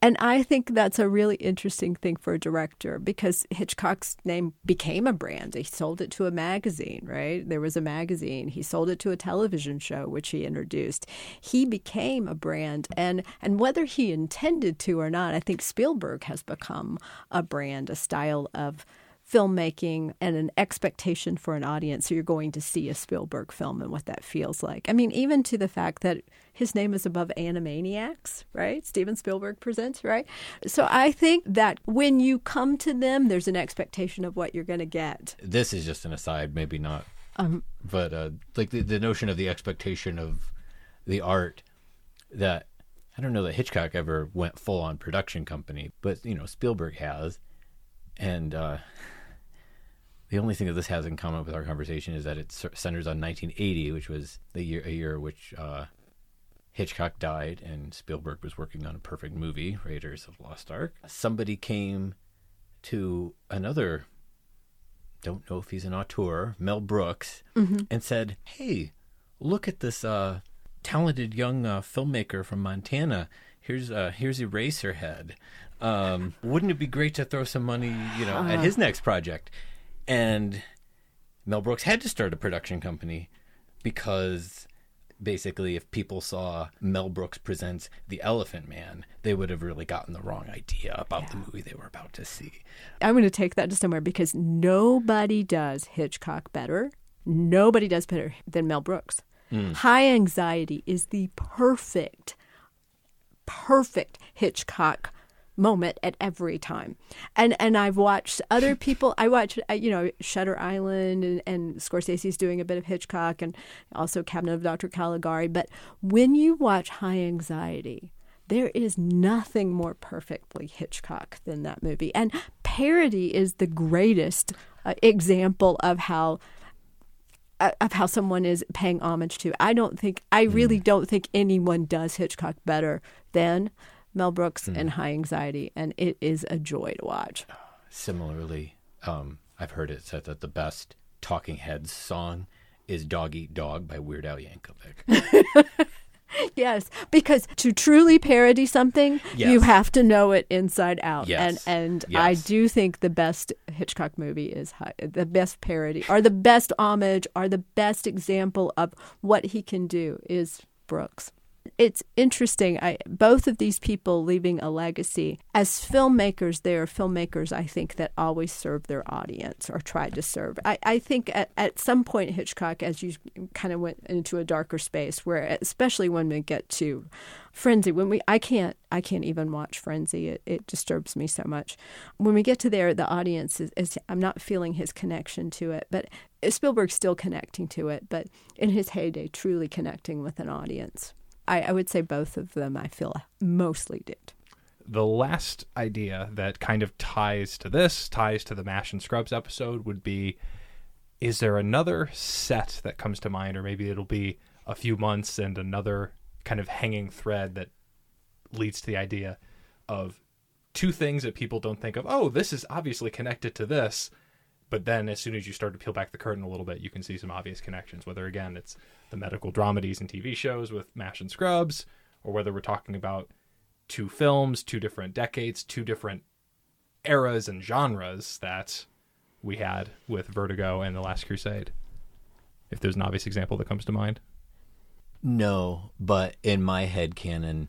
And I think that's a really interesting thing for a director because Hitchcock's name became a brand. He sold it to a magazine, right? There was a magazine. He sold it to a television show, which he introduced. He became a brand. And, and whether he intended to or not, I think Spielberg has become a brand, a style of filmmaking and an expectation for an audience. So you're going to see a Spielberg film and what that feels like. I mean, even to the fact that his name is above Animaniacs, right? Steven Spielberg presents, right? So I think that when you come to them, there's an expectation of what you're going to get. This is just an aside, maybe not. Um, but uh, like the, the notion of the expectation of the art that I don't know that Hitchcock ever went full on production company, but you know Spielberg has, and uh, the only thing that this has in common with our conversation is that it centers on 1980, which was the year a year which uh, Hitchcock died and Spielberg was working on a perfect movie, Raiders of Lost Ark. Somebody came to another, don't know if he's an auteur, Mel Brooks, mm-hmm. and said, "Hey, look at this uh, talented young uh, filmmaker from Montana. Here's uh, here's Eraserhead. Um, wouldn't it be great to throw some money, you know, at his next project?" And Mel Brooks had to start a production company because basically if people saw Mel Brooks presents The Elephant Man, they would have really gotten the wrong idea about yeah. the movie they were about to see. I'm going to take that to somewhere because nobody does Hitchcock better. Nobody does better than Mel Brooks. Hmm. High Anxiety is the perfect, perfect Hitchcock moment at every time. And and I've watched other people. I watch, uh, you know, Shutter Island, and, and Scorsese's doing a bit of Hitchcock, and also Cabinet of Dr. Caligari. But when you watch High Anxiety, there is nothing more perfectly Hitchcock than that movie. And parody is the greatest uh, example of how uh, of how someone is paying homage to. I don't think I really don't think anyone does Hitchcock better than Mel Brooks and High Anxiety, and it is a joy to watch. Similarly, um, I've heard it said that the best Talking Heads song is "Dog Eat Dog" by Weird Al Yankovic. Yes, because to truly parody something, you have to know it inside out. Yes. And and I do think the best Hitchcock movie is Hi- the best parody, or the best homage, or the best example of what he can do is Brooks. It's interesting. I both of these people leaving a legacy as filmmakers. They are filmmakers. I think that always serve their audience or tried to serve. I, I think at, at some point Hitchcock, as you kind of went into a darker space, where especially when we get to Frenzy, when we I can't I can't even watch Frenzy. It, it disturbs me so much. When we get to there, the audience is, is I'm not feeling his connection to it, but Spielberg's still connecting to it. But in his heyday, truly connecting with an audience. I, I would say both of them. I feel mostly did. The last idea that kind of ties to this, ties to the Mash and Scrubs episode, would be is there another set that comes to mind, or maybe it'll be a few months and another kind of hanging thread that leads to the idea of two things that people don't think of. Oh, this is obviously connected to this. But then, as soon as you start to peel back the curtain a little bit, you can see some obvious connections. Whether again it's the medical dramedies and TV shows with Mash and Scrubs, or whether we're talking about two films, two different decades, two different eras and genres that we had with Vertigo and The Last Crusade. If there's an obvious example that comes to mind. No, but in my head canon,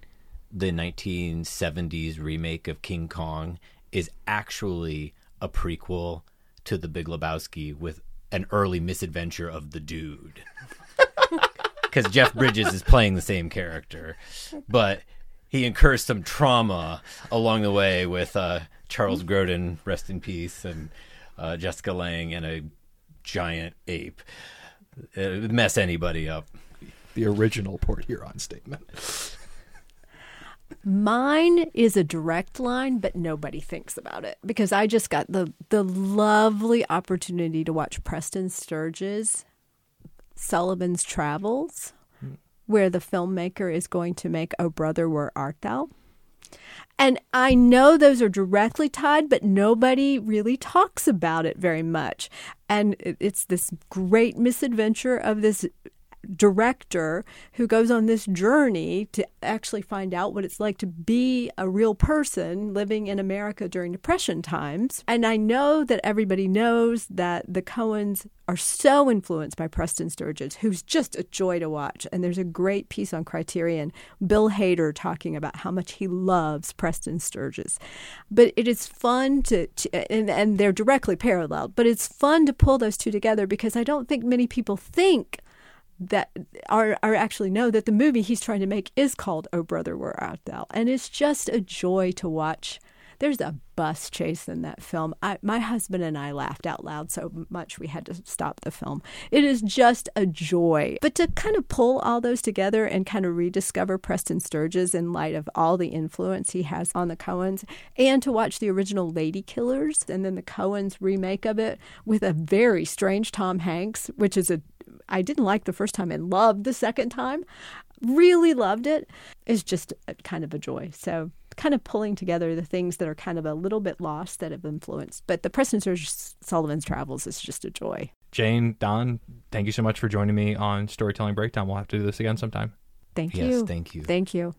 the 1970s remake of King Kong is actually a prequel to The Big Lebowski with an early misadventure of the dude. Because Jeff Bridges is playing the same character, but he incurs some trauma along the way with uh, Charles Grodin, rest in peace, and uh, Jessica Lange and a giant ape. It would mess anybody up. The original Port Huron statement. Mine is a direct line, but nobody thinks about it because I just got the the lovely opportunity to watch Preston Sturges Sullivan's Travels, where the filmmaker is going to make "Oh Brother, Where Art Thou." And I know those are directly tied, but nobody really talks about it very much. And it's this great misadventure of this director who goes on this journey to actually find out what it's like to be a real person living in America during Depression times. And I know that everybody knows that the Coens are so influenced by Preston Sturges, who's just a joy to watch. And there's a great piece on Criterion, Bill Hader talking about how much he loves Preston Sturges. But it is fun to, to and, and they're directly paralleled, but it's fun to pull those two together because I don't think many people think that are are actually know that the movie he's trying to make is called Oh Brother Where Art Thou, and it's just a joy to watch. There's a bus chase in that film. I, my husband and I laughed out loud so much we had to stop the film. It is just a joy. But to kind of pull all those together and kind of rediscover Preston Sturges in light of all the influence he has on the Coens, and to watch the original Lady Killers and then the Coens remake of it with a very strange Tom Hanks, which is a I didn't like the first time and loved the second time. Really loved it. It's just a, kind of a joy. So kind of pulling together the things that are kind of a little bit lost that have influenced. But the Preston Sturges Sullivan's Travels is just a joy. Jane, Don, thank you so much for joining me on Storytelling Breakdown. We'll have to do this again sometime. Thank Yes, you. Yes, thank you. Thank you.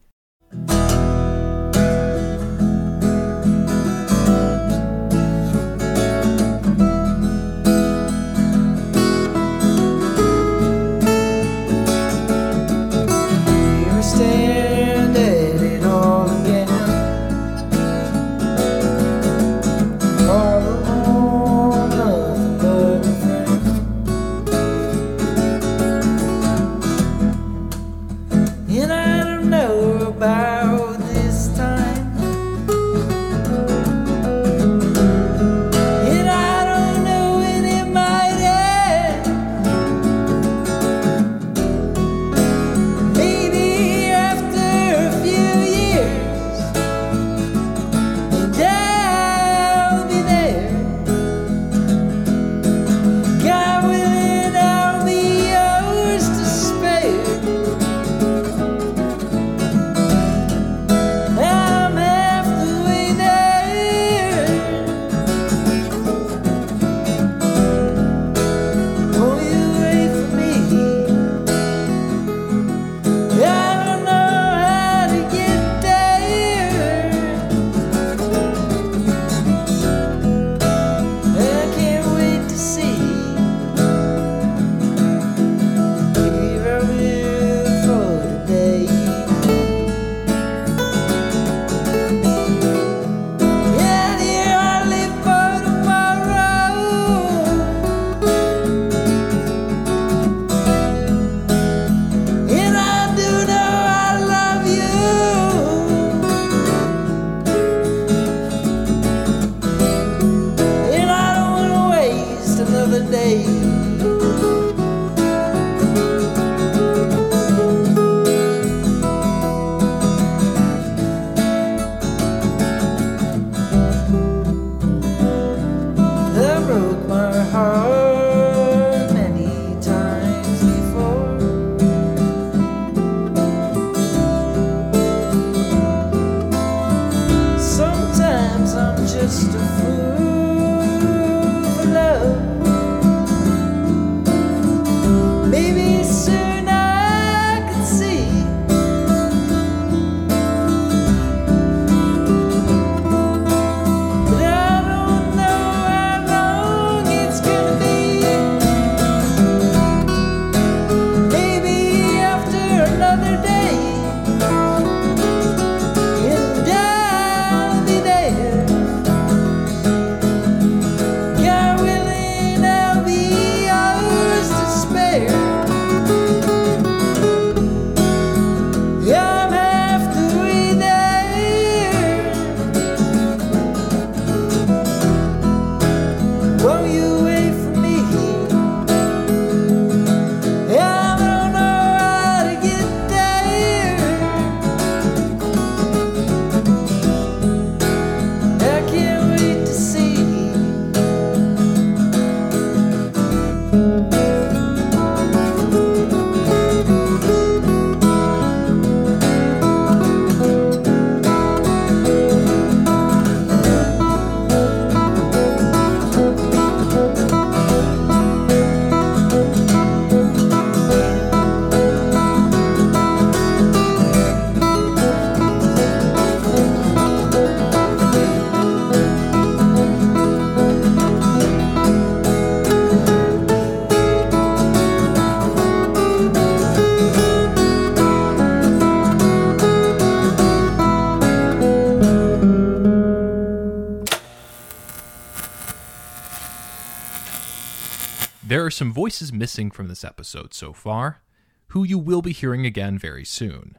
Are some voices missing from this episode so far, who you will be hearing again very soon.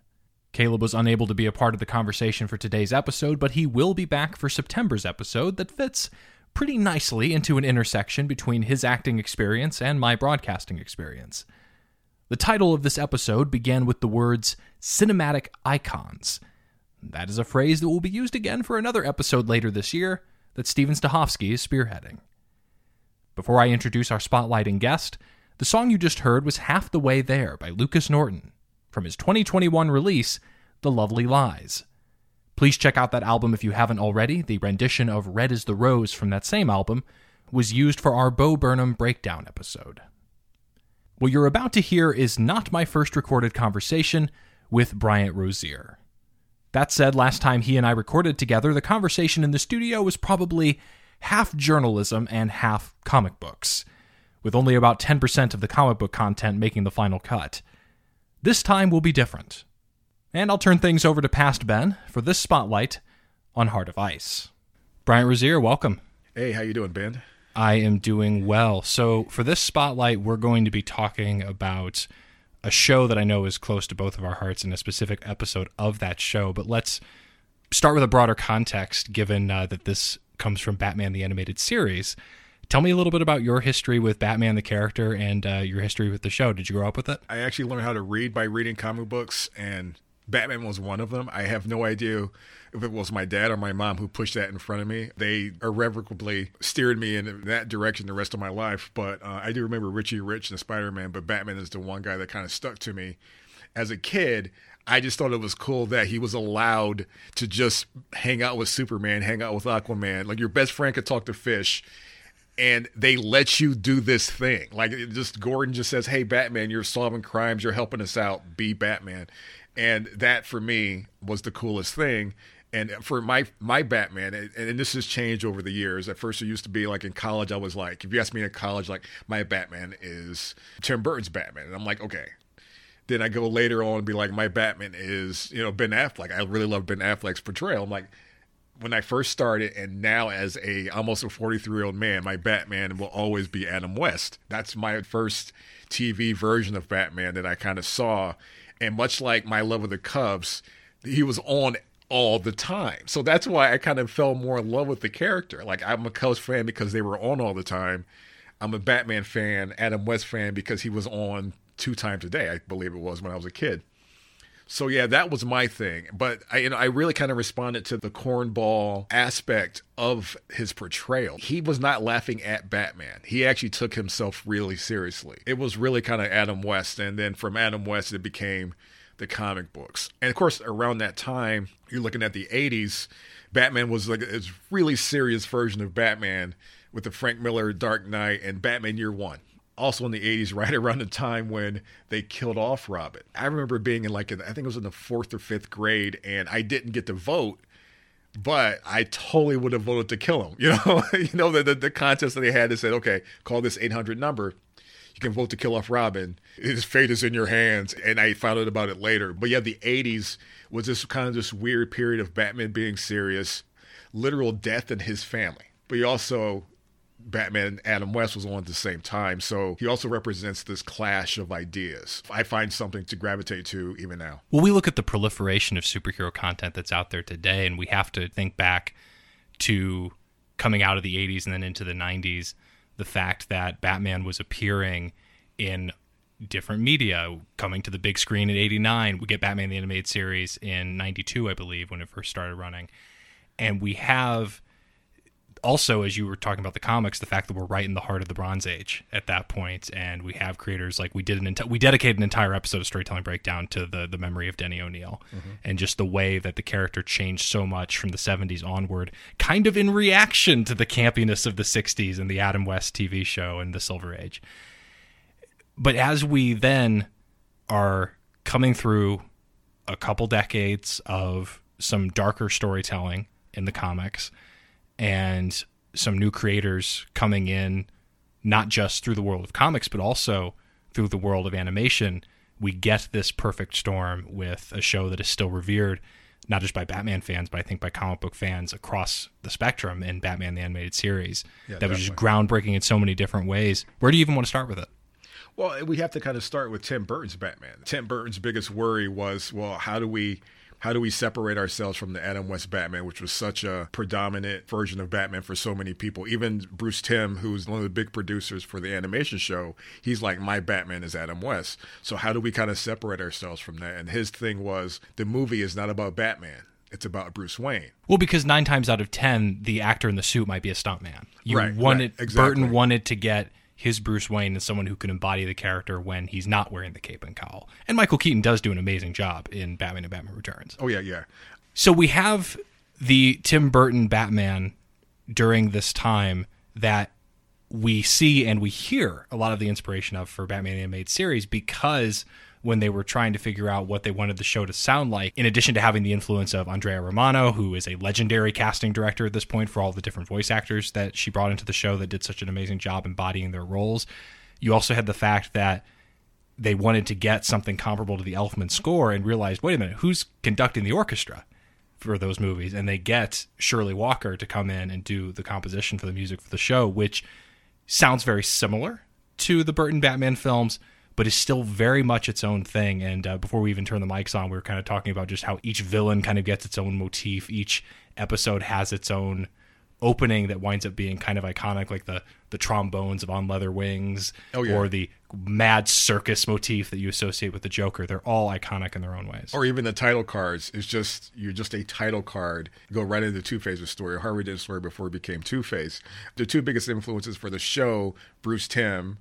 Caleb was unable to be a part of the conversation for today's episode, but he will be back for September's episode that fits pretty nicely into an intersection between his acting experience and my broadcasting experience. The title of this episode began with the words cinematic icons. That is a phrase that will be used again for another episode later this year that Steven Stahovsky is spearheading. Before I introduce our spotlighting guest, the song you just heard was Half the Way There by Lucas Norton from his 2021 release, The Lovely Lies. Please check out that album if you haven't already. The rendition of Red is the Rose from that same album was used for our Bo Burnham breakdown episode. What you're about to hear is not my first recorded conversation with Bryant Rozier. That said, last time he and I recorded together, the conversation in the studio was probably half journalism and half comic books, with only about 10% of the comic book content making the final cut. This time will be different. And I'll turn things over to past Ben for this spotlight on Heart of Ice. Brian Rozier, welcome. Hey, how you doing, Ben? I am doing well. So, for this spotlight, we're going to be talking about a show that I know is close to both of our hearts in a specific episode of that show. But let's start with a broader context, given uh, that this comes from Batman the Animated Series. Tell me a little bit about your history with Batman the character and uh, your history with the show. Did you grow up with it? I actually learned how to read by reading comic books, and Batman was one of them. I have no idea if it was my dad or my mom who pushed that in front of me. They irrevocably steered me in that direction the rest of my life. But uh, I do remember Richie Rich and Spider Man, but Batman is the one guy that kind of stuck to me. As a kid, I just thought it was cool that he was allowed to just hang out with Superman, hang out with Aquaman. Like your best friend could talk to fish and they let you do this thing. Like just Gordon just says, "Hey, Batman, you're solving crimes. You're helping us out. Be Batman." And that for me was the coolest thing. And for my my Batman, and, and this has changed over the years. At first, it used to be like in college, I was like, if you ask me in college, like my Batman is Tim Burton's Batman, and I'm like, okay. Then I go later on and be like, my Batman is you know Ben Affleck. I really love Ben Affleck's portrayal. I'm like, when I first started and now as a almost a 43 year old man, my Batman will always be Adam West. That's my first TV version of Batman that I kind of saw. And much like my love of the Cubs, he was on all the time. So that's why I kind of fell more in love with the character. Like I'm a Cubs fan because they were on all the time. I'm a Batman fan, Adam West fan because he was on two times a day, I believe it was when I was a kid. So yeah, that was my thing. But I you know I really kind of responded to the cornball aspect of his portrayal. He was not laughing at Batman. He actually took himself really seriously. It was really kind of Adam West and then from Adam West it became the comic books. And of course around that time, you're looking at the 80s, Batman was like a really serious version of Batman with the Frank Miller Dark Knight and Batman Year 1 also in the 80s, right around the time when they killed off Robin. I remember being in like, I think it was in the fourth or fifth grade, and I didn't get to vote, but I totally would have voted to kill him. You know, you know the, the, the contest that they had that said, okay, call this 800 number. You can vote to kill off Robin. His fate is in your hands. And I found out about it later. But yeah, the 80s was this kind of this weird period of Batman being serious, literal death in his family. But he also Batman and Adam West was on at the same time. So he also represents this clash of ideas. I find something to gravitate to even now. Well, we look at the proliferation of superhero content that's out there today, and we have to think back to coming out of the 80s and then into the 90s, the fact that Batman was appearing in different media, coming to the big screen in 89. We get Batman the Animated Series in 92, I believe, when it first started running. And we have also, as you were talking about the comics, the fact that we're right in the heart of the Bronze Age at that point, and we have creators like we did an enti- we dedicated an entire episode of storytelling breakdown to the the memory of Denny O'Neil, mm-hmm. and just the way that the character changed so much from the '70s onward, kind of in reaction to the campiness of the '60s and the Adam West TV show and the Silver Age. But as we then are coming through a couple decades of some darker storytelling in the comics and some new creators coming in, not just through the world of comics, but also through the world of animation, we get this perfect storm with a show that is still revered not just by Batman fans, but I think by comic book fans across the spectrum in Batman the Animated Series. Yeah, that was just groundbreaking in so many different ways. Where do you even want to start with it? Well, we have to kind of start with Tim Burton's Batman. Tim Burton's biggest worry was, well, how do we how do we separate ourselves from the Adam West Batman, which was such a predominant version of Batman for so many people? Even Bruce Timm, who's one of the big producers for the animation show, he's like, my Batman is Adam West. So how do we kind of separate ourselves from that? And his thing was, the movie is not about Batman. It's about Bruce Wayne. Well, because nine times out of ten, the actor in the suit might be a stuntman. You Right, wanted right, exactly. Burton wanted to get his Bruce Wayne as someone who can embody the character when he's not wearing the cape and cowl. And Michael Keaton does do an amazing job in Batman and Batman Returns. Oh yeah, yeah. So we have the Tim Burton Batman during this time that we see and we hear a lot of the inspiration of for Batman Animated Series because when they were trying to figure out what they wanted the show to sound like, in addition to having the influence of Andrea Romano, who is a legendary casting director at this point for all the different voice actors that she brought into the show that did such an amazing job embodying their roles, you also had the fact that they wanted to get something comparable to the Elfman score and realized, wait a minute, who's conducting the orchestra for those movies? And they get Shirley Walker to come in and do the composition for the music for the show, which sounds very similar to the Burton Batman films, but is still very much its own thing. And uh, before we even turn the mics on, we were kind of talking about just how each villain kind of gets its own motif. Each episode has its own opening that winds up being kind of iconic, like the the trombones of On Leather Wings, Oh, yeah. or the mad circus motif that you associate with the Joker. They're all iconic in their own ways. Or even the title cards. It's just you're just a title card. Go right into Two Face's story. Harvey Dent's story before he became Two Face. The two biggest influences for the show, Bruce Timm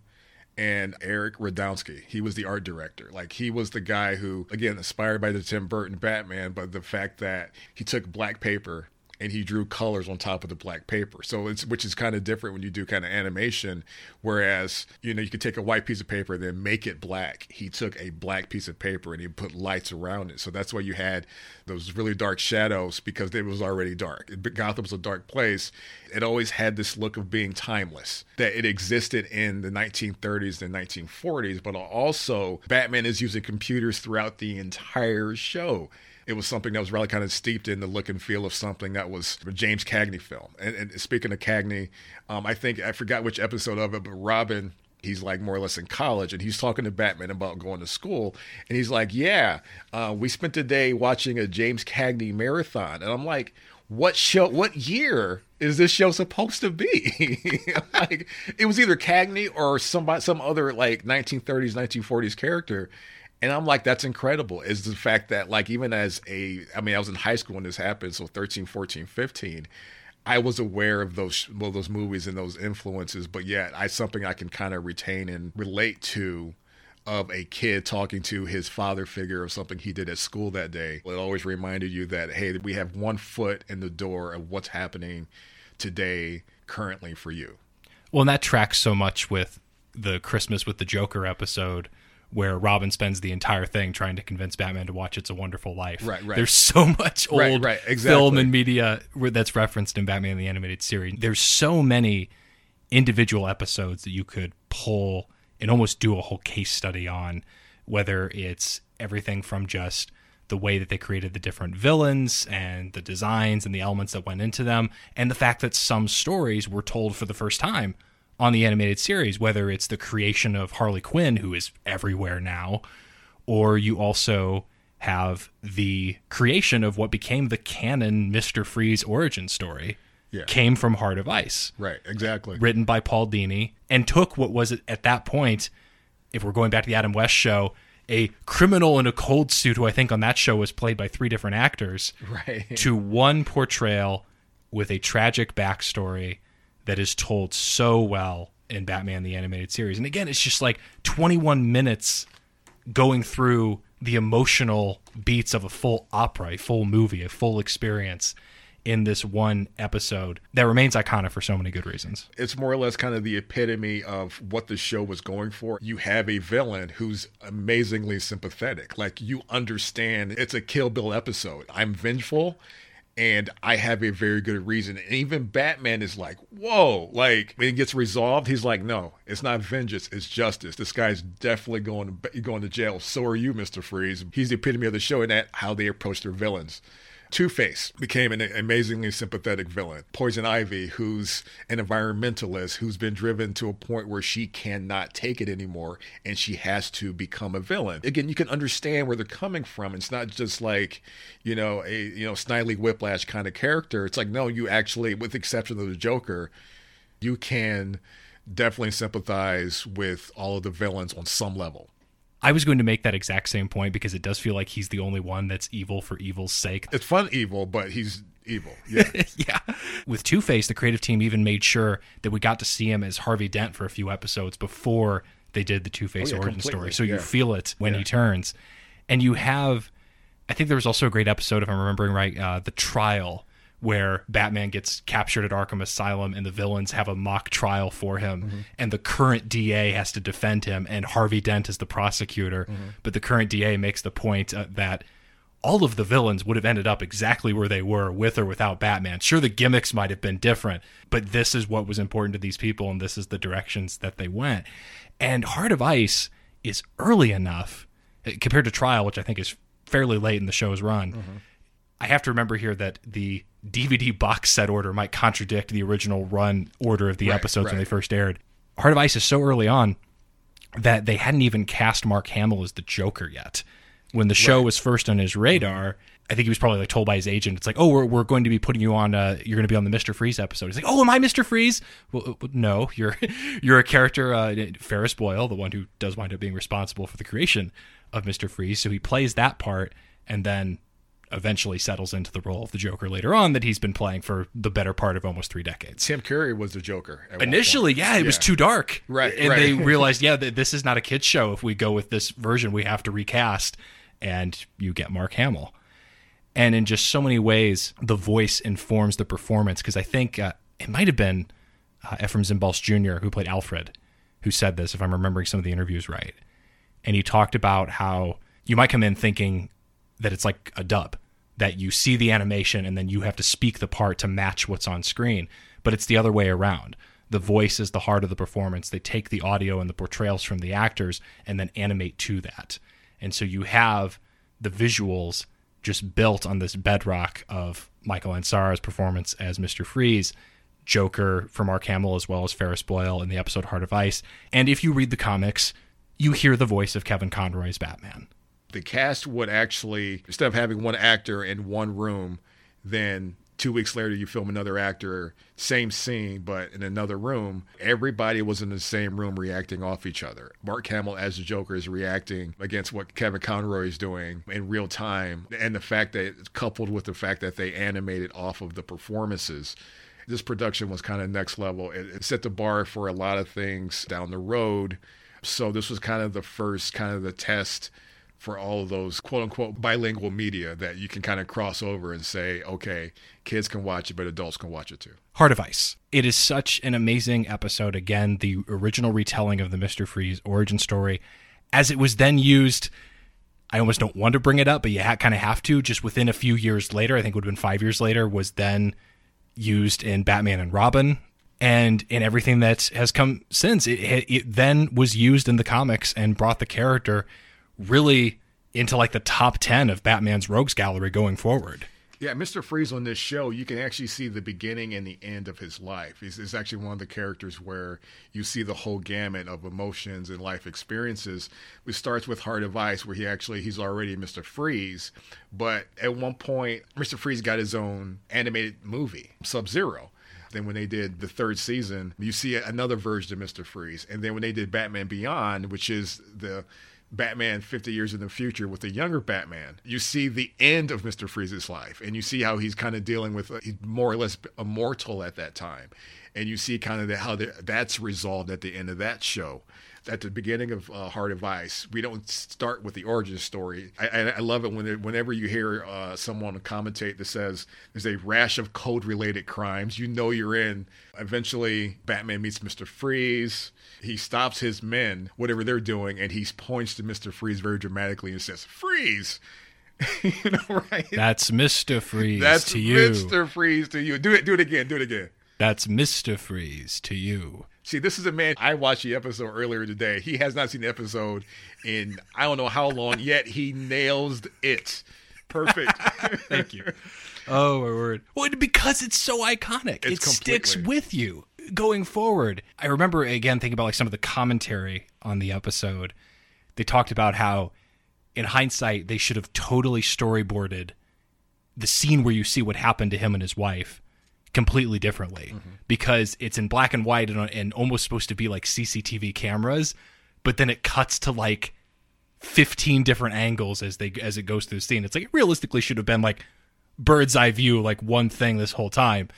and Eric Radomski. He was the art director. Like he was the guy who, again, inspired by the Tim Burton Batman, but the fact that he took black paper and he drew colors on top of the black paper. So it's which is kind of different when you do kind of animation. Whereas you know you could take a white piece of paper and then make it black. He took a black piece of paper and he put lights around it. So that's why you had those really dark shadows because it was already dark. Gotham was a dark place. It always had this look of being timeless. That it existed in the 1930s and 1940s, but also Batman is using computers throughout the entire show it was something that was really kind of steeped in the look and feel of something that was a James Cagney film. And, and speaking of Cagney, um, I think I forgot which episode of it, but Robin. He's like more or less in college, and he's talking to Batman about going to school. And he's like, "Yeah, uh, we spent the day watching a James Cagney marathon." And I'm like, "What show? What year is this show supposed to be?" like, it was either Cagney or somebody, some other like 1930s, 1940s character. And I'm like, that's incredible. Is the fact that, like, even as a, I mean, I was in high school when this happened, so 13, 14, 15, I was aware of those, well, those movies and those influences, but yet I something I can kind of retain and relate to of a kid talking to his father figure of something he did at school that day. It always reminded you that, hey, we have one foot in the door of what's happening today, currently for you. Well, and that tracks so much with the Christmas with the Joker episode where Robin spends the entire thing trying to convince Batman to watch It's a Wonderful Life. Right, right. There's so much old Right, right, exactly. film and media that's referenced in Batman the Animated Series. There's so many individual episodes that you could pull and almost do a whole case study on, whether it's everything from just the way that they created the different villains and the designs and the elements that went into them, and the fact that some stories were told for the first time on the animated series, whether it's the creation of Harley Quinn, who is everywhere now, or you also have the creation of what became the canon Mr. Freeze origin story. Yeah. Came from Heart of Ice Right, exactly. written by Paul Dini, and took what was at that point, if we're going back to the Adam West show, a criminal in a cold suit who I think on that show was played by three different actors, Right. to one portrayal with a tragic backstory that is told so well in Batman the Animated Series. And again, it's just like 21 minutes going through the emotional beats of a full opera, a full movie, a full experience in this one episode that remains iconic for so many good reasons. it's more or less kind of the epitome of what the show was going for. You have a villain who's amazingly sympathetic. Like you understand it's a Kill Bill episode. I'm vengeful and I have a very good reason. And even Batman is like, whoa, like when it gets resolved, he's like, no, it's not vengeance, it's justice. This guy's definitely going to going to jail. So are you, Mr. Freeze. He's the epitome of the show and that how they approach their villains. Two Face became an amazingly sympathetic villain. Poison Ivy, who's an environmentalist who's been driven to a point where she cannot take it anymore and she has to become a villain. Again, you can understand where they're coming from. It's not just like, you know, a you know, Snidely Whiplash kind of character. It's like, no, you actually, with the exception of the Joker, you can definitely sympathize with all of the villains on some level. I was going to make that exact same point because it does feel like he's the only one that's evil for evil's sake. It's fun evil, but he's evil. Yeah. yeah. With Two Face, the creative team even made sure that we got to see him as Harvey Dent for a few episodes before they did the Two Face Oh, yeah, origin completely. story. So you feel it when Yeah. he turns. And you have, I think there was also a great episode, if I'm remembering right, uh, The Trial, where Batman gets captured at Arkham Asylum and the villains have a mock trial for him. Mm-hmm. And the current DA has to defend him, and Harvey Dent is the prosecutor. Mm-hmm. But the current DA makes the point uh, that all of the villains would have ended up exactly where they were with or without Batman. Sure, the gimmicks might have been different, but this is what was important to these people, and this is the directions that they went. And Heart of Ice is early enough uh, compared to Trial, which I think is fairly late in the show's run. I have to remember here that the DVD box set order might contradict the original run order of the Right, episodes when they first aired. Heart of Ice is so early on that they hadn't even cast Mark Hamill as the Joker yet. When the show was first on his radar, I think he was probably like told by his agent, "It's like, oh, we're, we're going to be putting you on. Uh, you're going to be on the Mister Freeze episode." He's like, "Oh, am I Mister Freeze?" Well, uh, no, you're you're a character, uh, Ferris Boyle, the one who does wind up being responsible for the creation of Mister Freeze. So he plays that part, and then eventually settles into the role of the Joker later on that he's been playing for the better part of almost three decades. Tim Curry was the Joker. Initially, yeah, it was too dark. Right, And right. they realized, yeah, this is not a kid's show. If we go with this version, we have to recast. And you get Mark Hamill. And in just so many ways, the voice informs the performance. Because I think uh, it might have been uh, Efrem Zimbalist Jr., who played Alfred, who said this, if I'm remembering some of the interviews right. And he talked about how you might come in thinking that it's like a dub, that you see the animation and then you have to speak the part to match what's on screen. But it's the other way around. The voice is the heart of the performance. They take the audio and the portrayals from the actors and then animate to that. And so you have the visuals just built on this bedrock of Michael Ansara's performance as Mr. Freeze, Joker for Mark Hamill, as well as Ferris Boyle in the episode Heart of Ice. And if you read the comics, you hear the voice of Kevin Conroy's Batman. The cast would actually instead of having one actor in one room, then two weeks later you film another actor, same scene but in another room. Everybody was in the same room reacting off each other. Mark Hamill as the Joker is reacting against what Kevin Conroy is doing in real time, and the fact that coupled with the fact that they animated off of the performances. This production was kind of next level. It, it set the bar for a lot of things down the road. So this was kind of the first kind of the test for all of those quote unquote bilingual media that you can kind of cross over and say, okay, kids can watch it, but adults can watch it too. Heart of Ice. It is such an amazing episode. Again, the original retelling of the Mr. Freeze origin story, as it was then used. I almost don't want to bring it up, but you ha- kind of have to. Just within a few years later, I think it would have been five years later, was then used in Batman and Robin and in everything that has come since. It, it, it then was used in the comics and brought the character really into like the top 10 of Batman's rogues gallery going forward. Yeah, Mr. Freeze on this show, you can actually see the beginning and the end of his life. He's, he's actually one of the characters where you see the whole gamut of emotions and life experiences. It starts with Heart of Ice, where he actually he's already Mr. Freeze, but at one point, Mr. Freeze got his own animated movie, Sub Zero. Then when they did the third season, you see another version of Mr. Freeze, and then when they did Batman Beyond, which is the Batman 50 years in the future with the younger Batman, you see the end of Mr. Freeze's life and you see how he's kind of dealing with, uh, he's more or less immortal at that time. And you see kind of the, how the, that's resolved at the end of that show. At the beginning of uh, Heart of Ice, we don't start with the origin story. I, I, love it when it, whenever you hear uh, someone commentate that says there's a rash of code related crimes, you know you're in. Eventually, Batman meets Mr. Freeze. He stops his men, whatever they're doing, and he points to Mr. Freeze very dramatically and says, Freeze! you know, right? That's Mr. Freeze That's to you. Mr. Freeze to you. Do it, do it again, do it again. That's Mr. Freeze to you. See, this is a man. I watched the episode earlier today. He has not seen the episode in I don't know how long yet. He nails it. Perfect. Thank you. Oh my word! Well, because it's so iconic, it It's sticks with you going forward. I remember again thinking about like some of the commentary on the episode. They talked about how, in hindsight, they should have totally storyboarded the scene where you see what happened to him and his wife completely differently mm-hmm. because it's in black and white and, and almost supposed to be like CCTV cameras, but then it cuts to like 15 different angles as they as it goes through the scene. It's like it realistically should have been like bird's eye view, like one thing this whole time.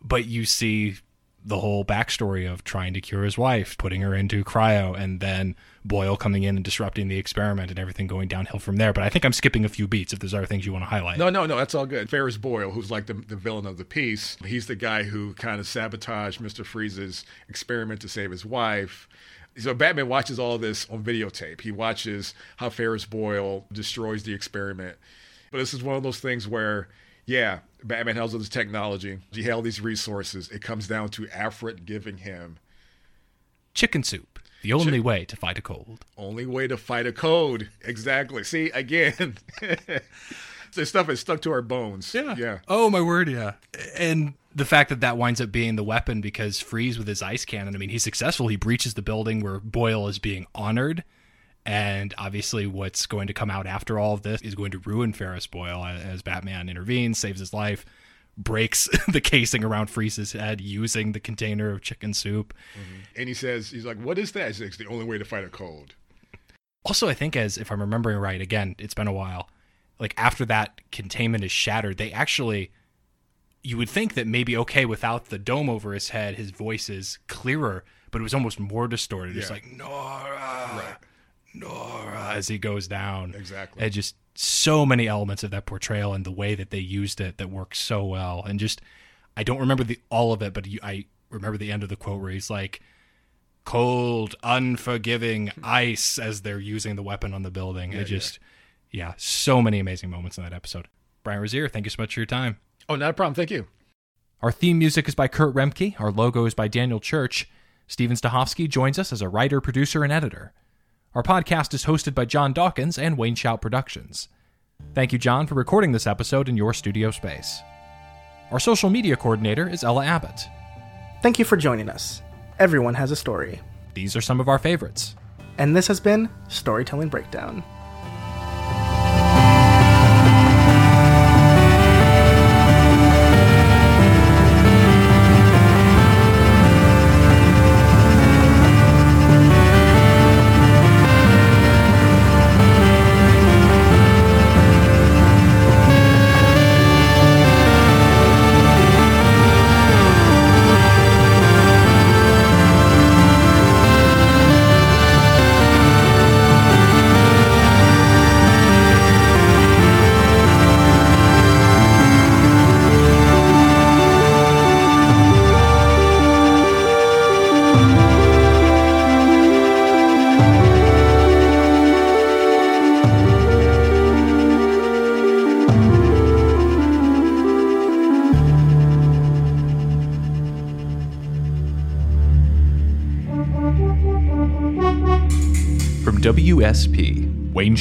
But you see the whole backstory of trying to cure his wife, putting her into cryo, and then Boyle coming in and disrupting the experiment and everything going downhill from there. But I think I'm skipping a few beats if there's other things you want to highlight. No, no, no, that's all good. Ferris Boyle, who's like the, the villain of the piece, he's the guy who kind of sabotaged Mr. Freeze's experiment to save his wife. So Batman watches all this on videotape. He watches how Ferris Boyle destroys the experiment. But this is one of those things where, yeah, Batman has all this technology. He had all these resources. It comes down to Alfred giving him Chicken soup, the only way to fight a cold. only way to fight a cold. Exactly. See, again, this stuff is stuck to our bones. Yeah. Yeah. Oh my word, yeah. And the fact that that winds up being the weapon because Freeze with his ice cannon, I mean, he's successful. He breaches the building where Boyle is being honored. And obviously, what's going to come out after all of this is going to ruin Ferris Boyle as Batman intervenes, saves his life, breaks the casing around Freeze's head using the container of chicken soup. Mm-hmm. And he says, he's like, what is that? It's the only way to fight a cold. Also, I think as if I'm remembering right, again, it's been a while. Like after that containment is shattered, they actually you would think that maybe okay without the dome over his head, his voice is clearer, but it was almost more distorted. It's Yeah. like Nora, Nora as he goes down. Exactly. And just so many elements of that portrayal and the way that they used it that works so well. And just I don't remember the all of it, but you, I remember the end of the quote where he's like cold, unforgiving ice as they're using the weapon on the building. it just, yeah. so many amazing moments in that episode. Brian Rozier, thank you so much for your time. Oh, not a problem. Thank you. Our theme music is by Kurt Remke. Our logo is by Daniel Church. Steven Stahovsky joins us as a writer, producer, and editor. Our podcast is hosted by John Dawkins and Wayne Shout Productions. Thank you, John, for recording this episode in your studio space. Our social media coordinator is Ella Abbott. Thank you for joining us. Everyone has a story. These are some of our favorites. And this has been Storytelling Breakdown.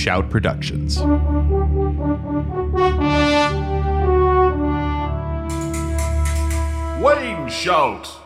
Shout Productions. Wayne Shout.